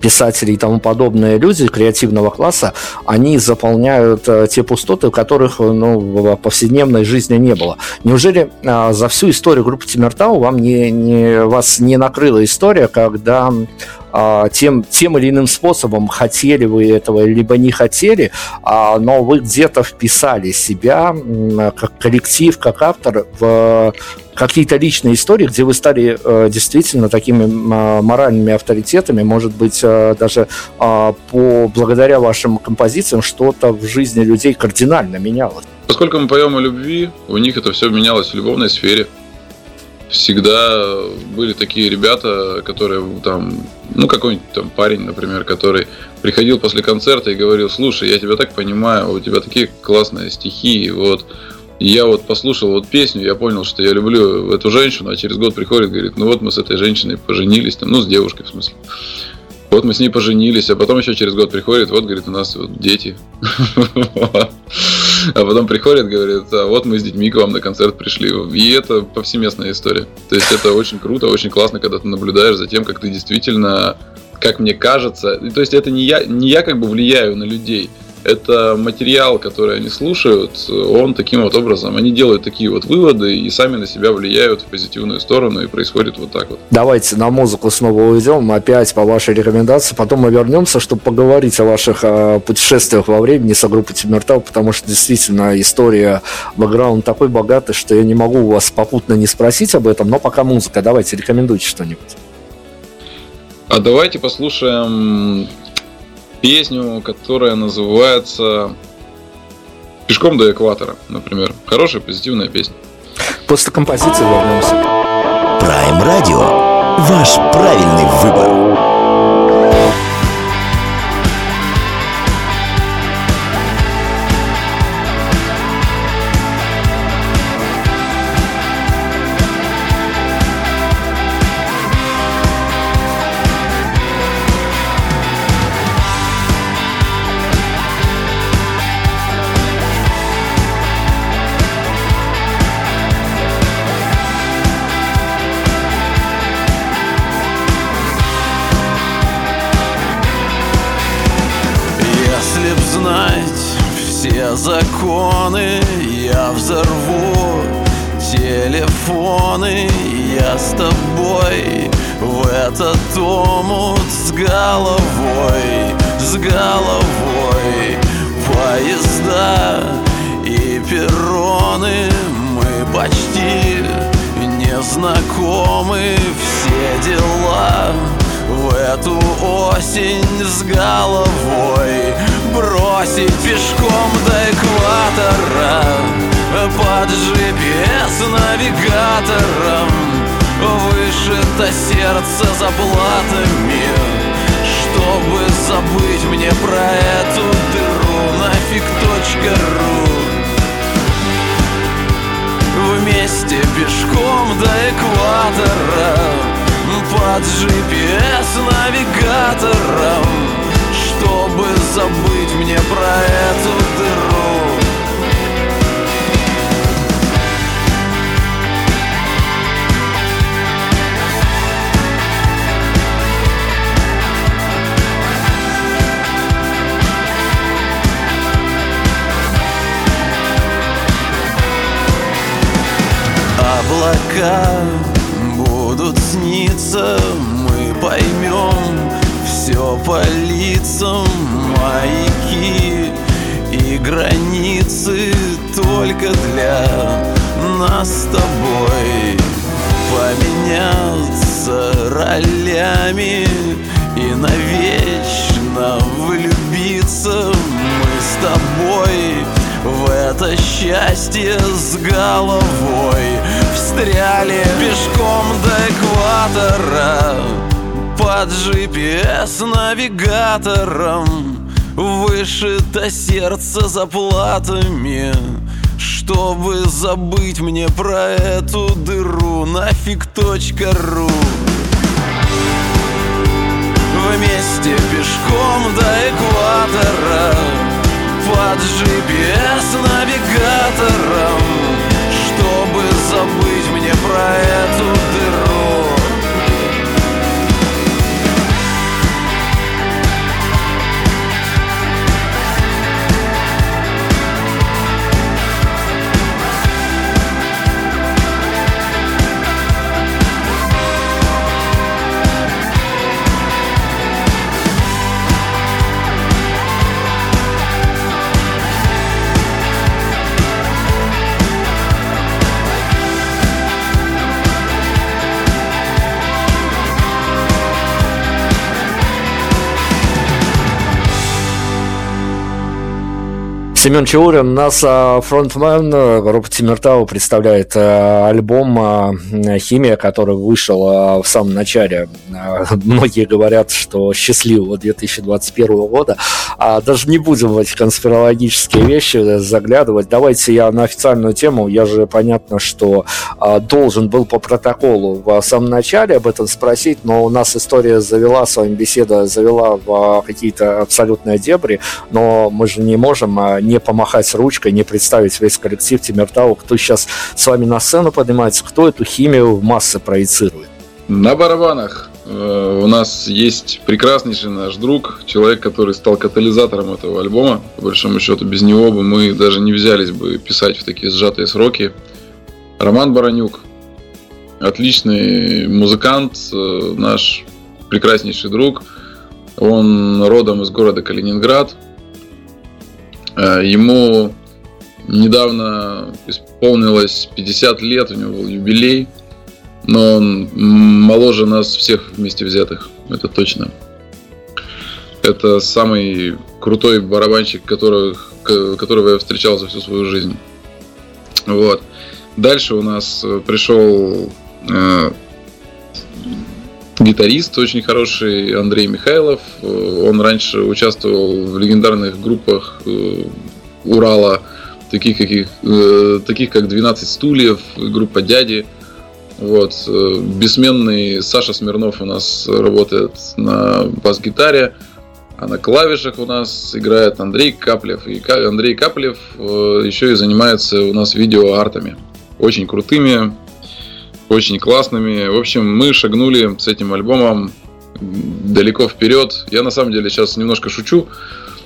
писатели и тому подобные люди креативного класса, они заполняют э, те пустоты, которых ну, в повседневной жизни не было. Неужели э, за всю историю группы Тимиртау вам не, не, вас не накрыла история, когда тем, тем или иным способом, хотели вы этого, либо не хотели, а, но вы где-то вписали себя как коллектив, как автор в какие-то личные истории, где вы стали э, действительно такими моральными авторитетами, может быть, э, даже по, благодаря вашим композициям что-то в жизни людей кардинально менялось. Поскольку мы поем о любви, у них это все менялось в любовной сфере всегда были такие ребята, которые там, ну какой-нибудь там парень, например, который приходил после концерта и говорил, слушай, я тебя так понимаю, у тебя такие классные стихи, вот. И я вот послушал вот песню, я понял, что я люблю эту женщину, а через год приходит, говорит, ну вот мы с этой женщиной поженились, там, ну с девушкой в смысле. Вот мы с ней поженились, а потом еще через год приходит, вот, говорит, у нас вот дети. А потом приходит, говорит, а вот мы с детьми к вам на концерт пришли. И это повсеместная история. То есть это очень круто, очень классно, когда ты наблюдаешь за тем, как ты действительно, как мне кажется, то есть это не я, не я как бы влияю на людей, это материал, который они слушают, он таким вот образом, они делают такие вот выводы и сами на себя влияют в позитивную сторону, и происходит вот так вот. Давайте на музыку снова уйдем, опять по вашей рекомендации, потом мы вернемся, чтобы поговорить о ваших э, путешествиях во времени с группой Тимиртау, потому что действительно история, бэкграунд такой богатый, что я не могу у вас попутно не спросить об этом, но пока музыка, давайте рекомендуйте что-нибудь. А давайте послушаем песню, которая называется «Пешком до экватора», например. Хорошая, позитивная песня. После композиции вернемся. Prime Radio. Ваш правильный выбор. Тобой В этот омут с головой С головой. Поезда и перроны Мы почти не знакомы Все дела в эту осень с головой. Бросить пешком до экватора Под GPS навигатором Вышито сердце заплатами Чтобы забыть мне про эту дыру Нафиг точка ру. Вместе пешком до экватора под GPS навигатором. Чтобы забыть мне про эту дыру Облака будут сниться. Мы поймем все по лицам. Маяки и границы Только для нас с тобой Поменяться ролями И навечно влюбиться. Мы с тобой в это счастье с головой Встряли пешком до экватора Под GPS навигатором. Вышито сердце заплатами Чтобы забыть мне про эту дыру Нафиг точка ру. Вместе пешком до экватора под GPS навигатором Чтобы забыть мне про эту Семен Чаурин, нас фронтмен э, группы Тимиртау представляет а, альбом а, «Химия», который вышел в самом начале. Многие говорят, что счастливого 2021 года. А, даже не будем в эти конспирологические вещи заглядывать. Давайте я на официальную тему. Я же понятно, что должен был по протоколу в самом начале об этом спросить, но у нас история завела, с вами беседа завела в какие-то абсолютные дебри, но мы же не можем не помахать ручкой, не представить весь коллектив Тимиртау, кто сейчас с вами на сцену поднимается, кто эту химию в массы проецирует. На барабанах э, у нас есть прекраснейший наш друг, человек, который стал катализатором этого альбома. По большому счету, без него бы мы даже не взялись бы писать в такие сжатые сроки. Роман Баранюк. Отличный музыкант, э, наш прекраснейший друг. Он родом из города Калининград, ему недавно исполнилось 50 лет, у него был юбилей, но он моложе нас всех вместе взятых, это точно. Это самый крутой барабанщик, которых, которого я встречал за всю свою жизнь. Вот. Дальше у нас э, пришел э, гитарист очень хороший Андрей Михайлов. Э, он раньше участвовал в легендарных группах э, Урала, таких, каких, э, таких как 12 стульев, группа Дяди. Вот. Бессменный Саша Смирнов у нас работает на бас-гитаре, а на клавишах у нас играет Андрей Каплев. И Андрей Каплев еще и занимается у нас видеоартами. Очень крутыми, очень классными. В общем, мы шагнули с этим альбомом далеко вперед. Я на самом деле сейчас немножко шучу,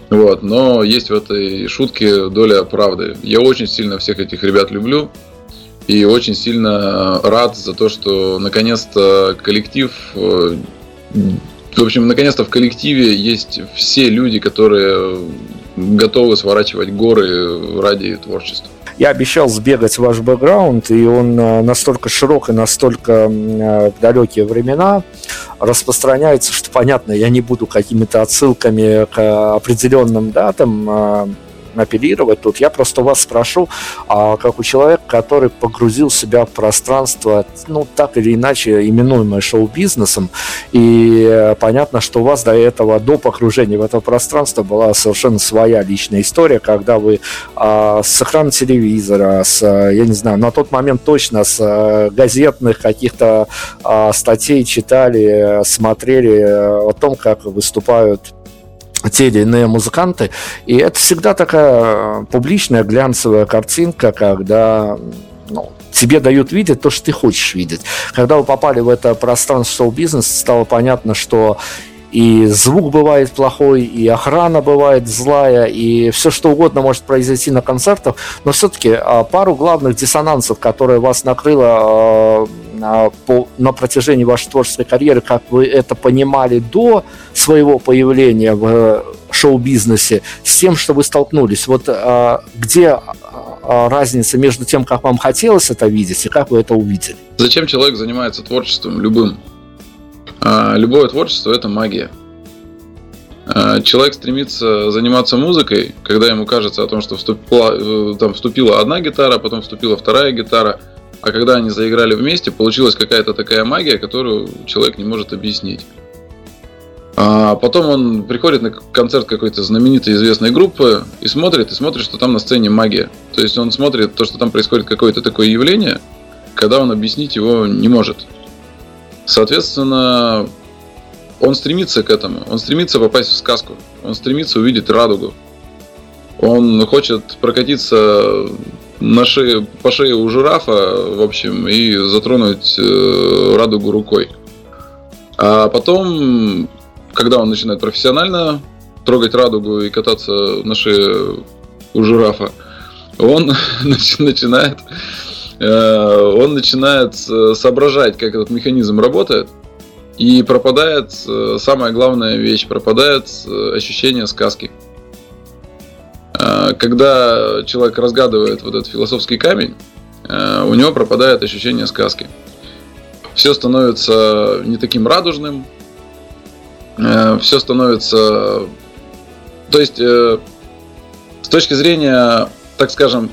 Вот, но есть в этой шутке доля правды. Я очень сильно всех этих ребят люблю. И очень сильно рад за то, что наконец-то коллектив э, в общем, наконец-то в коллективе есть все люди, которые готовы сворачивать горы ради творчества. Я обещал сбегать в ваш бэкграунд, и он э, настолько широк и настолько э, в далекие времена распространяется, что понятно, я не буду какими-то отсылками к определенным датам э, апеллировать тут. Я просто вас спрошу, а как у человека, который погрузил себя в пространство, ну, так или иначе, именуемое шоу-бизнесом, и э, понятно, что у вас до этого, до погружения в это пространство была совершенно своя личная история, когда вы а, с экрана телевизора, с, я не знаю, на тот момент точно с а, газетных каких-то а, статей читали, смотрели о том, как выступают те или иные музыканты. И это всегда такая э, публичная глянцевая картинка, когда ну, тебе дают видеть то, что ты хочешь видеть. Когда вы попали в это пространство шоу-бизнеса, стало понятно, что и звук бывает плохой, и охрана бывает злая, и все что угодно может произойти на концертах, но все-таки а, пару главных диссонансов, которые вас накрыло а, на протяжении вашей творческой карьеры, как вы это понимали до своего появления в э, шоу-бизнесе, с тем, что вы столкнулись. Вот а, где разница между тем, как вам хотелось это видеть, и как вы это увидели? Зачем человек занимается творчеством любым? А, любое творчество это магия. А, человек стремится заниматься музыкой, когда ему кажется о том, что вступила, э, там вступила одна гитара, потом вступила вторая гитара, а когда они заиграли вместе, получилась какая-то такая магия, которую человек не может объяснить. А потом он приходит на концерт какой-то знаменитой известной группы и смотрит, и смотрит, что там на сцене магия. То есть он смотрит то, что там происходит какое-то такое явление, когда он объяснить его не может. Соответственно, он стремится к этому. Он стремится попасть в сказку. Он стремится увидеть радугу. Он хочет прокатиться на шее, по шее у жирафа, в общем, и затронуть э, радугу рукой. А потом, когда он начинает профессионально трогать радугу и кататься на шее у жирафа, он начинает он начинает э, соображать, как этот механизм работает, и пропадает э, самая главная вещь, пропадает ощущение сказки. Когда человек разгадывает вот этот философский камень, у него пропадает ощущение сказки. Все становится не таким радужным, все становится... То есть, с точки зрения, так скажем,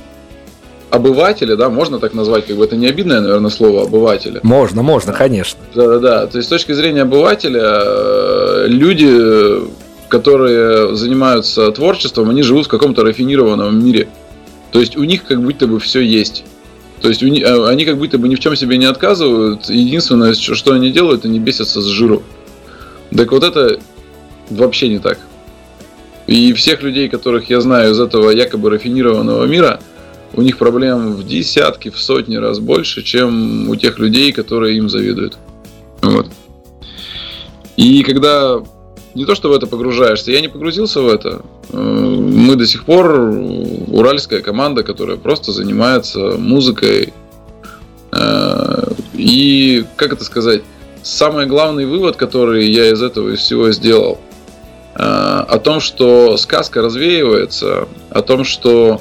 обывателя, да, можно так назвать, как бы это не обидное, наверное, слово обывателя. Можно, можно, конечно. Да-да-да. То есть с точки зрения обывателя, э, люди, которые занимаются творчеством, они живут в каком-то рафинированном мире. То есть у них как будто бы все есть. То есть э, они как будто бы ни в чем себе не отказывают. Единственное, что они делают, они бесятся с жиру. Так вот это вообще не так. И всех людей, которых я знаю из этого якобы рафинированного мира – у них проблем в десятки, в сотни раз больше, чем у тех людей, которые им завидуют. Вот. И когда не то, что в это погружаешься, я не погрузился в это. Э, мы до сих пор уральская команда, которая просто занимается музыкой. Э, и, как это сказать, самый главный вывод, который я из этого из всего сделал, э, о том, что сказка развеивается, о том, что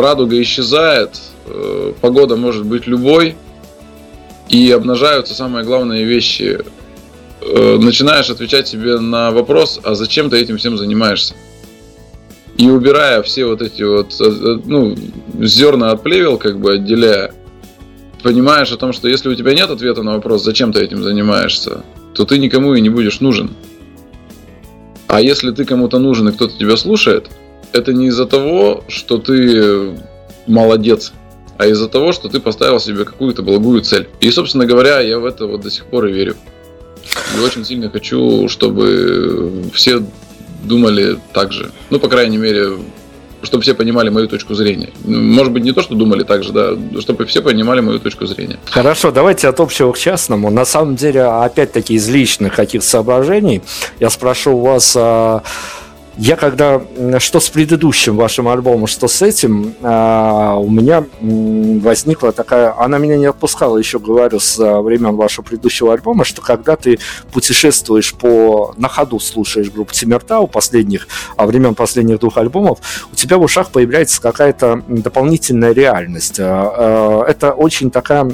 радуга исчезает, э, погода может быть любой, и обнажаются самые главные вещи. Э, начинаешь отвечать себе на вопрос, а зачем ты этим всем занимаешься? И убирая все вот эти вот, ну, зерна от плевел, как бы отделяя, понимаешь о том, что если у тебя нет ответа на вопрос, зачем ты этим занимаешься, то ты никому и не будешь нужен. А если ты кому-то нужен и кто-то тебя слушает – это не из-за того, что ты молодец, а из-за того, что ты поставил себе какую-то благую цель. И, собственно говоря, я в это вот до сих пор и верю. И очень сильно хочу, чтобы все думали так же. Ну, по крайней мере, чтобы все понимали мою точку зрения. Может быть, не то, что думали так же, да, чтобы все понимали мою точку зрения. Хорошо, давайте от общего к частному. На самом деле, опять-таки, из личных каких-то соображений, я спрошу у вас, а, я когда, что с предыдущим вашим альбомом, что с этим, а, у меня возникла такая, она меня не отпускала, еще говорю, с времен вашего предыдущего альбома, что когда ты путешествуешь по, на ходу слушаешь группу Тимиртау последних, а времен последних двух альбомов, у тебя в ушах появляется какая-то дополнительная реальность. А, а, это очень такая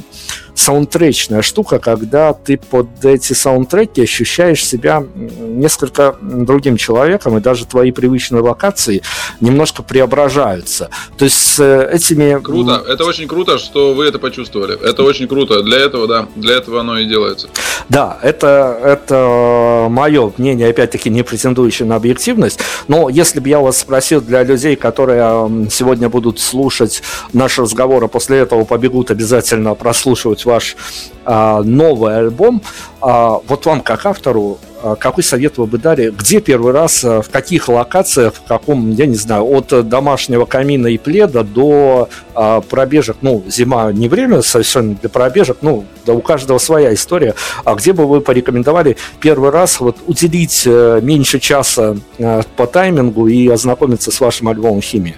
саундтречная штука, когда ты под эти саундтреки ощущаешь себя несколько другим человеком, и даже твои привычные локации немножко преображаются. То есть с э, этими... Круто. Это очень круто, что вы это почувствовали. Это очень круто. Для этого, да, для этого оно и делается. Да, это, это мое мнение, опять-таки, не претендующее на объективность. Но если бы я вас спросил для людей, которые сегодня будут слушать наш разговор, а после этого побегут обязательно прослушивать ваш а, новый альбом, а, вот вам как автору, а, какой совет вы бы дали? Где первый раз, а, в каких локациях, в каком, я не знаю, от домашнего камина и пледа до а, пробежек, ну, зима не время совершенно для пробежек, ну, да у каждого своя история. А где бы вы порекомендовали первый раз вот уделить э, меньше часа э, по таймингу и ознакомиться с вашим альбомом «Химия»?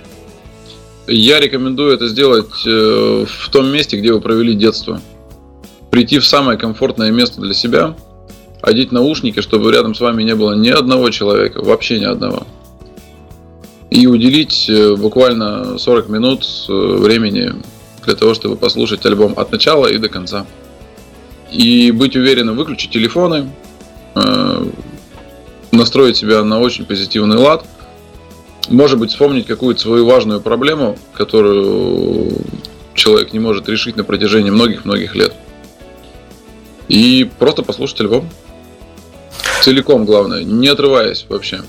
Я рекомендую это сделать э, в том месте, где вы провели детство прийти в самое комфортное место для себя, одеть наушники, чтобы рядом с вами не было ни одного человека, вообще ни одного. И уделить э, буквально 40 минут э, времени для того, чтобы послушать альбом от начала и до конца. И быть уверенным, выключить телефоны, э, настроить себя на очень позитивный лад, может быть, вспомнить какую-то свою важную проблему, которую человек не может решить на протяжении многих-многих лет. И просто послушать альбом. Целиком, главное, не отрываясь вообще.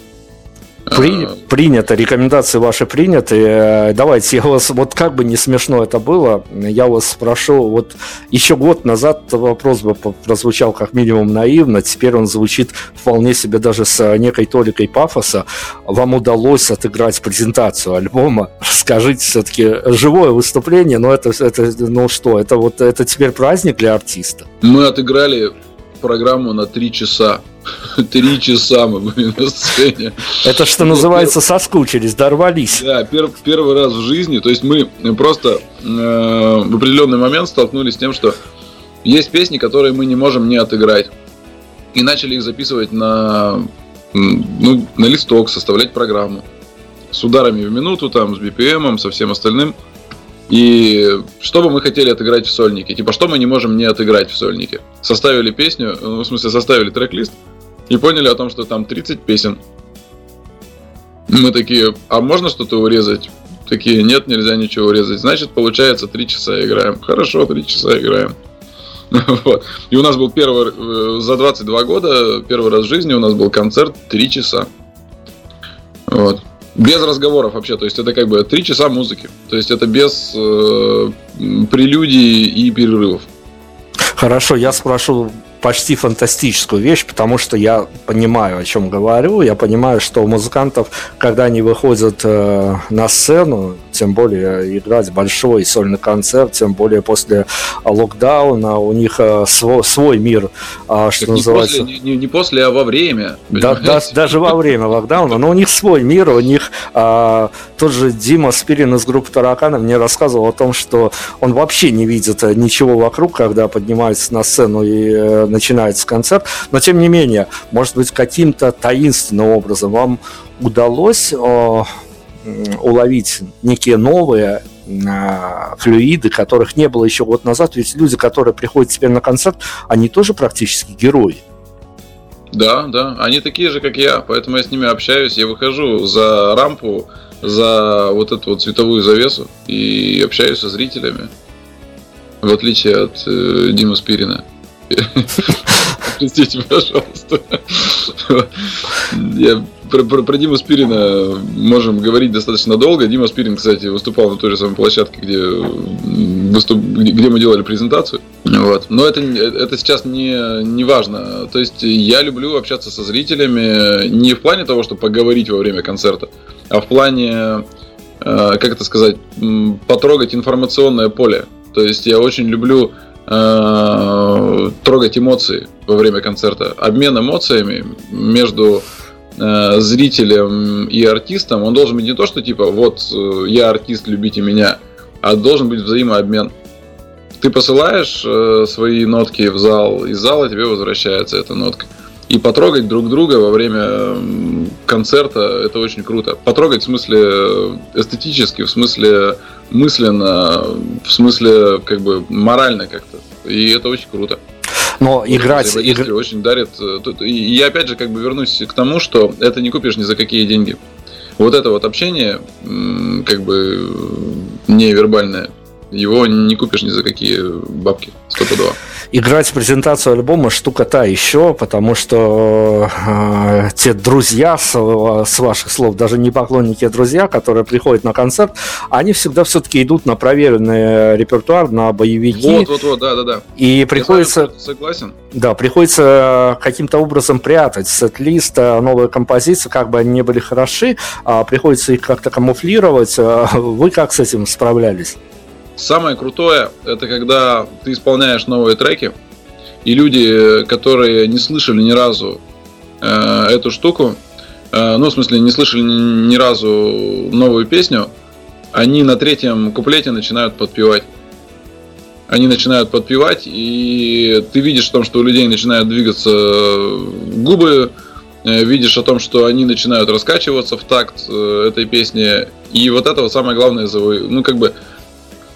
При, принято, рекомендации ваши приняты. Э, давайте, я вас, вот как бы не смешно это было, я вас спрошу, вот еще год назад вопрос бы прозвучал как минимум наивно, теперь он звучит вполне себе даже с некой толикой пафоса. Вам удалось отыграть презентацию альбома. Скажите, все-таки живое выступление, но это, это, ну что, это вот, это теперь праздник для артиста? Мы отыграли программу на три часа. Три часа мы были на сцене. Это что называется соскучились, дорвались. Да, пер, первый раз в жизни. То есть мы просто э, в определенный момент столкнулись с тем, что есть песни, которые мы не можем не отыграть. И начали их записывать на, ну, на листок, составлять программу. С ударами в минуту, там, с BPM, со всем остальным. И что бы мы хотели отыграть в сольнике? Типа, что мы не можем не отыграть в сольнике? Составили песню, ну, в смысле, составили трек-лист и поняли о том, что там 30 песен. Мы такие, а можно что-то урезать? Такие, нет, нельзя ничего урезать. Значит, получается, 3 часа играем. Хорошо, 3 часа играем. Вот. И у нас был первый, э, за 22 года, первый раз в жизни у нас был концерт 3 часа. Вот. Без разговоров вообще, то есть это как бы три часа музыки, то есть это без э, прелюдий и перерывов. Хорошо, я спрошу почти фантастическую вещь, потому что я понимаю, о чем говорю. Я понимаю, что у музыкантов, когда они выходят э, на сцену, тем более играть большой сольный концерт, тем более после локдауна, у них э, свой, свой мир, э, что так называется. Не после, не, не после, а во время. Да, да, даже во время локдауна, но у них свой мир, у них э, тот же Дима Спирин из группы Таракана мне рассказывал о том, что он вообще не видит ничего вокруг, когда поднимается на сцену и э, начинается концерт, но тем не менее, может быть, каким-то таинственным образом вам удалось о, уловить некие новые а, флюиды, которых не было еще год назад. Ведь люди, которые приходят теперь на концерт, они тоже практически герои. Да, да, они такие же, как я, поэтому я с ними общаюсь, я выхожу за рампу, за вот эту вот цветовую завесу и общаюсь со зрителями, в отличие от э, Димы Спирина. Простите, пожалуйста. Я про, про, про Диму Спирина можем говорить достаточно долго. Дима Спирин, кстати, выступал на той же самой площадке, где, выступ, где мы делали презентацию. Вот. Но это, это сейчас не, не важно. То есть я люблю общаться со зрителями не в плане того, чтобы поговорить во время концерта, а в плане, э, как это сказать, потрогать информационное поле. То есть я очень люблю э, трогать эмоции во время концерта. Обмен эмоциями между э, зрителям и артистам, он должен быть не то, что типа вот э, я артист, любите меня, а должен быть взаимообмен. Ты посылаешь свои нотки в зал, из зала тебе возвращается эта нотка. И потрогать друг друга во время концерта это очень круто. Потрогать в смысле э, эстетически, в смысле мысленно, в смысле как бы морально как-то. И это очень круто. Но играть... Взаимодействие игр- очень дарит. э, И я опять же как бы вернусь к тому, что это не купишь ни за какие деньги. Вот это вот общение, как бы невербальное, его не купишь ни за какие бабки. Стопудово. Играть презентацию альбома штука та еще, потому что э, те друзья, с, с ваших слов, даже не поклонники, а друзья, которые приходят на концерт, они всегда все-таки идут на проверенный репертуар, на боевики. Вот, вот, вот, да, да, да. И приходится, Я согласен. да, приходится каким-то образом прятать сет-лист, э, новые композиции, как бы они ни были хороши, а приходится их как-то камуфлировать. А Вы как с этим справлялись? Самое крутое, это когда ты исполняешь новые треки, и люди, которые не слышали ни разу э, эту штуку, э, ну, в смысле, не слышали ни, ни разу новую песню, они на третьем куплете начинают подпевать. Они начинают подпевать, и ты видишь о том, что у людей начинают двигаться губы, э, видишь о том, что они начинают раскачиваться в такт э, этой песни. И вот это вот самое главное, ну, как бы,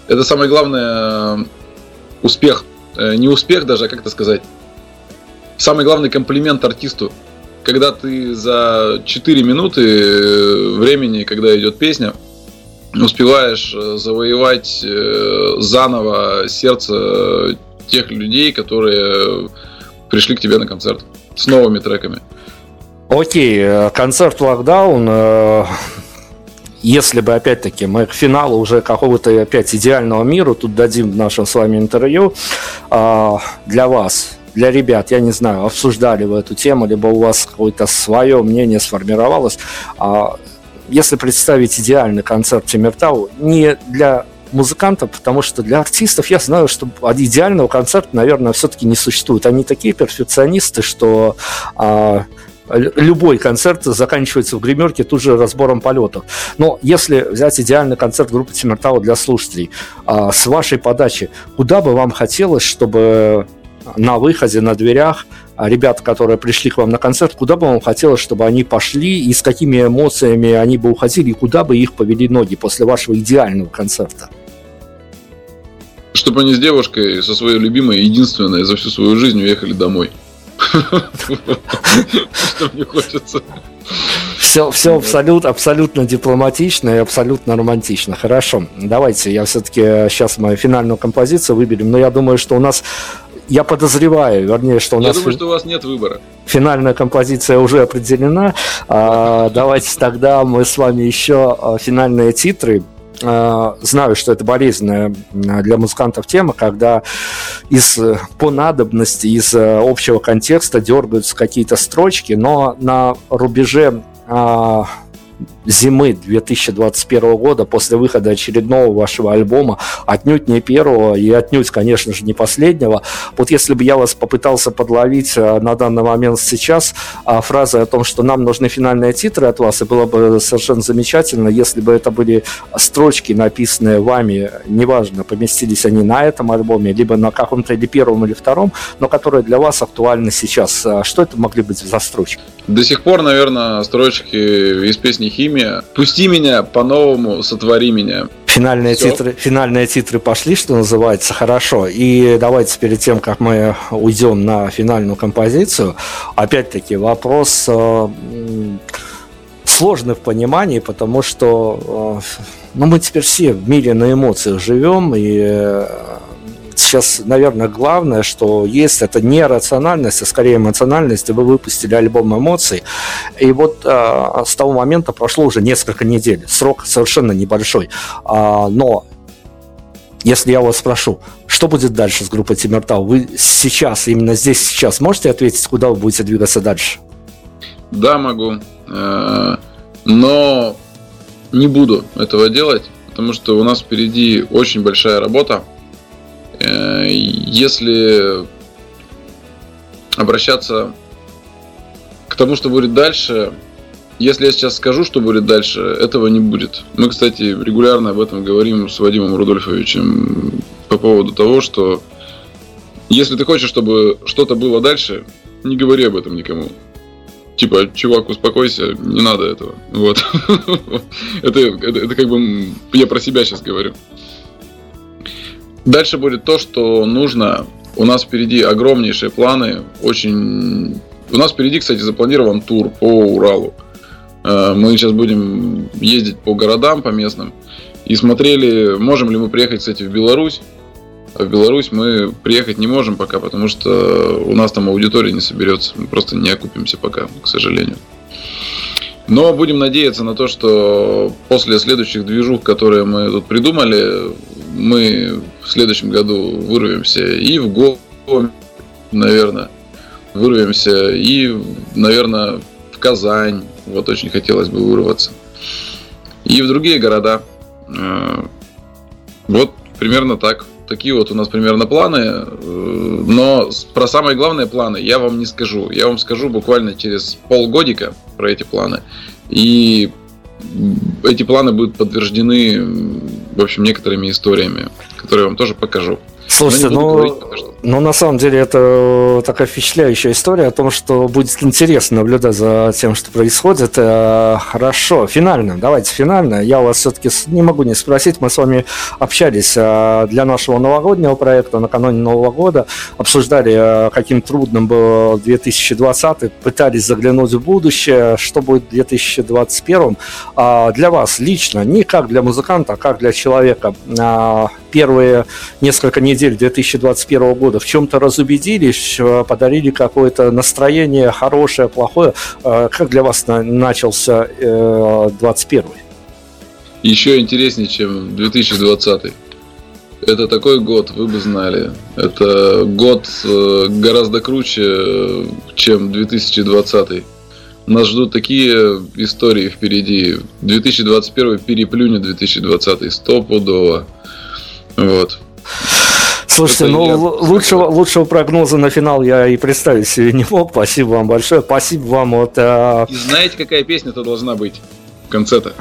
это самое главное э, успех. Э, Не успех даже, а как это сказать. Самый главный комплимент артисту. Когда ты за 4 минуты э, времени, когда идет песня, успеваешь завоевать заново сердце тех людей, которые пришли к тебе на концерт с новыми треками. Окей, концерт локдаун. Э, Если бы, опять-таки, мы к финалу уже какого-то опять идеального мира тут дадим в нашем с вами интервью, а, для вас, для ребят, я не знаю, обсуждали вы эту тему, либо у вас какое-то свое мнение сформировалось. А, Если представить идеальный концерт Тимиртау, не для музыкантов, потому что для артистов я знаю, что идеального концерта, наверное, все-таки не существует. Они такие перфекционисты, что Л- любой концерт заканчивается в гримерке тут же разбором полетов. Но если взять идеальный концерт группы Тимиртау для слушателей, а, с вашей подачи, куда бы вам хотелось, чтобы на выходе, на дверях, а, ребята, которые пришли к вам на концерт, куда бы вам хотелось, чтобы они пошли, и с какими эмоциями они бы уходили, и куда бы их повели ноги после вашего идеального концерта? Чтобы они с девушкой, со своей любимой, единственной за всю свою жизнь уехали домой. Что мне хочется. Все, все абсолютно, абсолютно дипломатично и абсолютно романтично. Хорошо, давайте я все-таки сейчас мою финальную композицию выберем, но я думаю, что у нас, я подозреваю, вернее, что у Я нас думаю, фи- что у вас нет выбора. финальная композиция уже определена. А, давайте тогда мы с вами еще а, финальные титры. А, Знаю, что это болезненная м, для музыкантов тема, когда из э, по надобности, из э, общего контекста дергаются какие-то строчки, но на рубеже а, зимы 2021 года, после выхода очередного вашего альбома, отнюдь не первого и отнюдь, конечно же, не последнего. Вот если бы я вас попытался подловить э, на данный момент сейчас а, фразой о том, что нам нужны финальные титры от вас, и было бы совершенно замечательно, если бы это были строчки, написанные вами, неважно, поместились они на этом альбоме, либо на каком-то или первом, или втором, но которые для вас актуальны сейчас. А Что это могли быть за строчки? До сих пор, наверное, строчки из песни «Химия». «Пусти меня, по-новому сотвори меня». Финальные Всё. титры, финальные титры пошли, что называется, хорошо. И давайте перед тем, как мы уйдем на финальную композицию, опять-таки вопрос э, сложный в понимании, потому что э, ну, мы теперь все в мире на эмоциях живем, и э, сейчас, наверное, главное, что есть, это не рациональность, а скорее эмоциональность, и вы выпустили альбом эмоций, и вот а, с того момента прошло уже несколько недель. Срок совершенно небольшой. А, но если я вас спрошу, что будет дальше с группой Тимиртау? Вы сейчас, именно здесь, сейчас можете ответить, куда вы будете двигаться дальше? Да, могу. Э, Но не буду этого делать, потому что у нас впереди очень большая работа. Э, Если обращаться к тому, что будет дальше, если я сейчас скажу, что будет дальше, этого не будет. Мы, кстати, регулярно об этом говорим с Вадимом Рудольфовичем по поводу того, что если ты хочешь, чтобы что-то было дальше, не говори об этом никому. Типа, чувак, успокойся, не надо этого. Вот. это, это, это как бы я про себя сейчас говорю. Дальше будет то, что нужно. У нас впереди огромнейшие планы. Очень. У нас впереди, кстати, запланирован тур по Уралу. Э, мы сейчас будем ездить по городам, по местным. И смотрели, можем ли мы приехать, кстати, в Беларусь. А в Беларусь мы приехать не можем пока, потому что у нас там аудитория не соберется. Мы просто не окупимся пока, к сожалению. Но будем надеяться на то, что после следующих движух, которые мы тут придумали, мы в следующем году вырвемся и в Гом, наверное, вырвемся и, наверное, в Казань. Вот очень хотелось бы вырваться. И в другие города. Э, вот примерно так. Такие вот у нас примерно планы. Э, но про самые главные планы я вам не скажу. Я вам скажу буквально через полгодика про эти планы. И эти планы будут подтверждены, в общем, некоторыми историями, которые я вам тоже покажу. Слушайте, ну, ну, на самом деле это такая впечатляющая история о том, что будет интересно наблюдать за тем, что происходит. Э, хорошо, финально, давайте финально. Я вас все-таки не могу не спросить, мы с вами общались э, для нашего новогоднего проекта накануне Нового года, обсуждали, э, каким трудным был 2020, пытались заглянуть в будущее, что будет в 2021. А для вас лично, не как для музыканта, а как для человека, первые несколько недель 2021 года в чем-то разубедились, э, подарили какое-то настроение хорошее, плохое. Э, как для вас начался 21 э, Еще интереснее, чем 2020. Это такой год, вы бы знали. Это год гораздо круче, чем 2020. Нас ждут такие истории впереди. 2021 переплюнет 2020 стопудово. Вот. Слушайте, ну я... лучшего, лучшего прогноза на финал я и представить себе не мог. Спасибо вам большое. Спасибо вам. Вот, а... И знаете, какая песня-то должна быть в конце-то?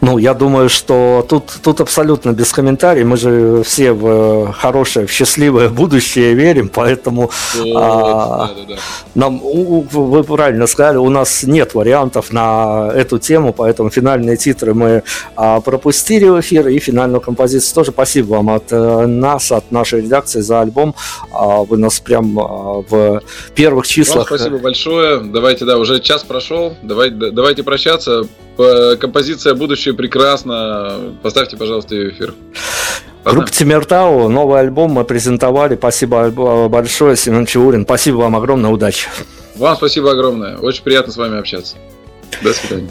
Ну, я думаю, что тут, тут абсолютно без комментариев. Мы же все в хорошее, в счастливое будущее верим, поэтому вот, а, да, да, да. нам, вы правильно сказали, у нас нет вариантов на эту тему, поэтому финальные титры мы а, пропустили в эфир и финальную композицию тоже. Спасибо вам от а, нас, от нашей редакции за альбом. А, вы нас прям а, в первых числах... Вам спасибо большое. Давайте, да, уже час прошел. Давайте, давайте прощаться. Композиция «Будущее прекрасно». Поставьте, пожалуйста, ее эфир. Группа Тимиртау, новый альбом мы презентовали. Спасибо большое, Семен Чаурин. Спасибо вам огромное, удачи. Вам спасибо огромное. Очень приятно с вами общаться. До свидания.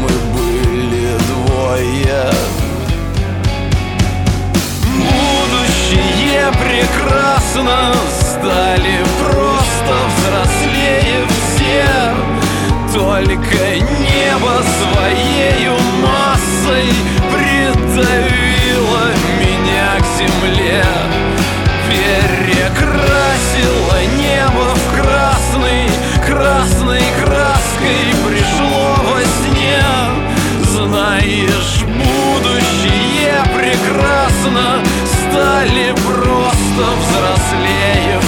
Мы были двое. Будущее прекрасно Стали просто взрослее все. Только небо своею массой Придавило меня к земле. Перекрасило небо в красный Красной краской пришло Знаешь, будущее прекрасно Стали просто взрослее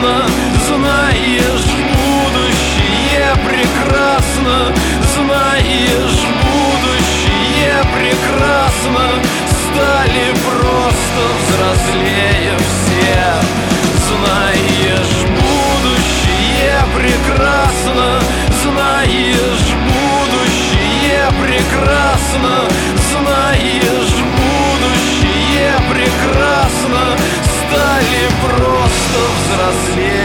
прекрасно, знаешь, будущее прекрасно, знаешь, будущее прекрасно, стали просто взрослее все. Знаешь, будущее прекрасно, знаешь, будущее прекрасно. I'll see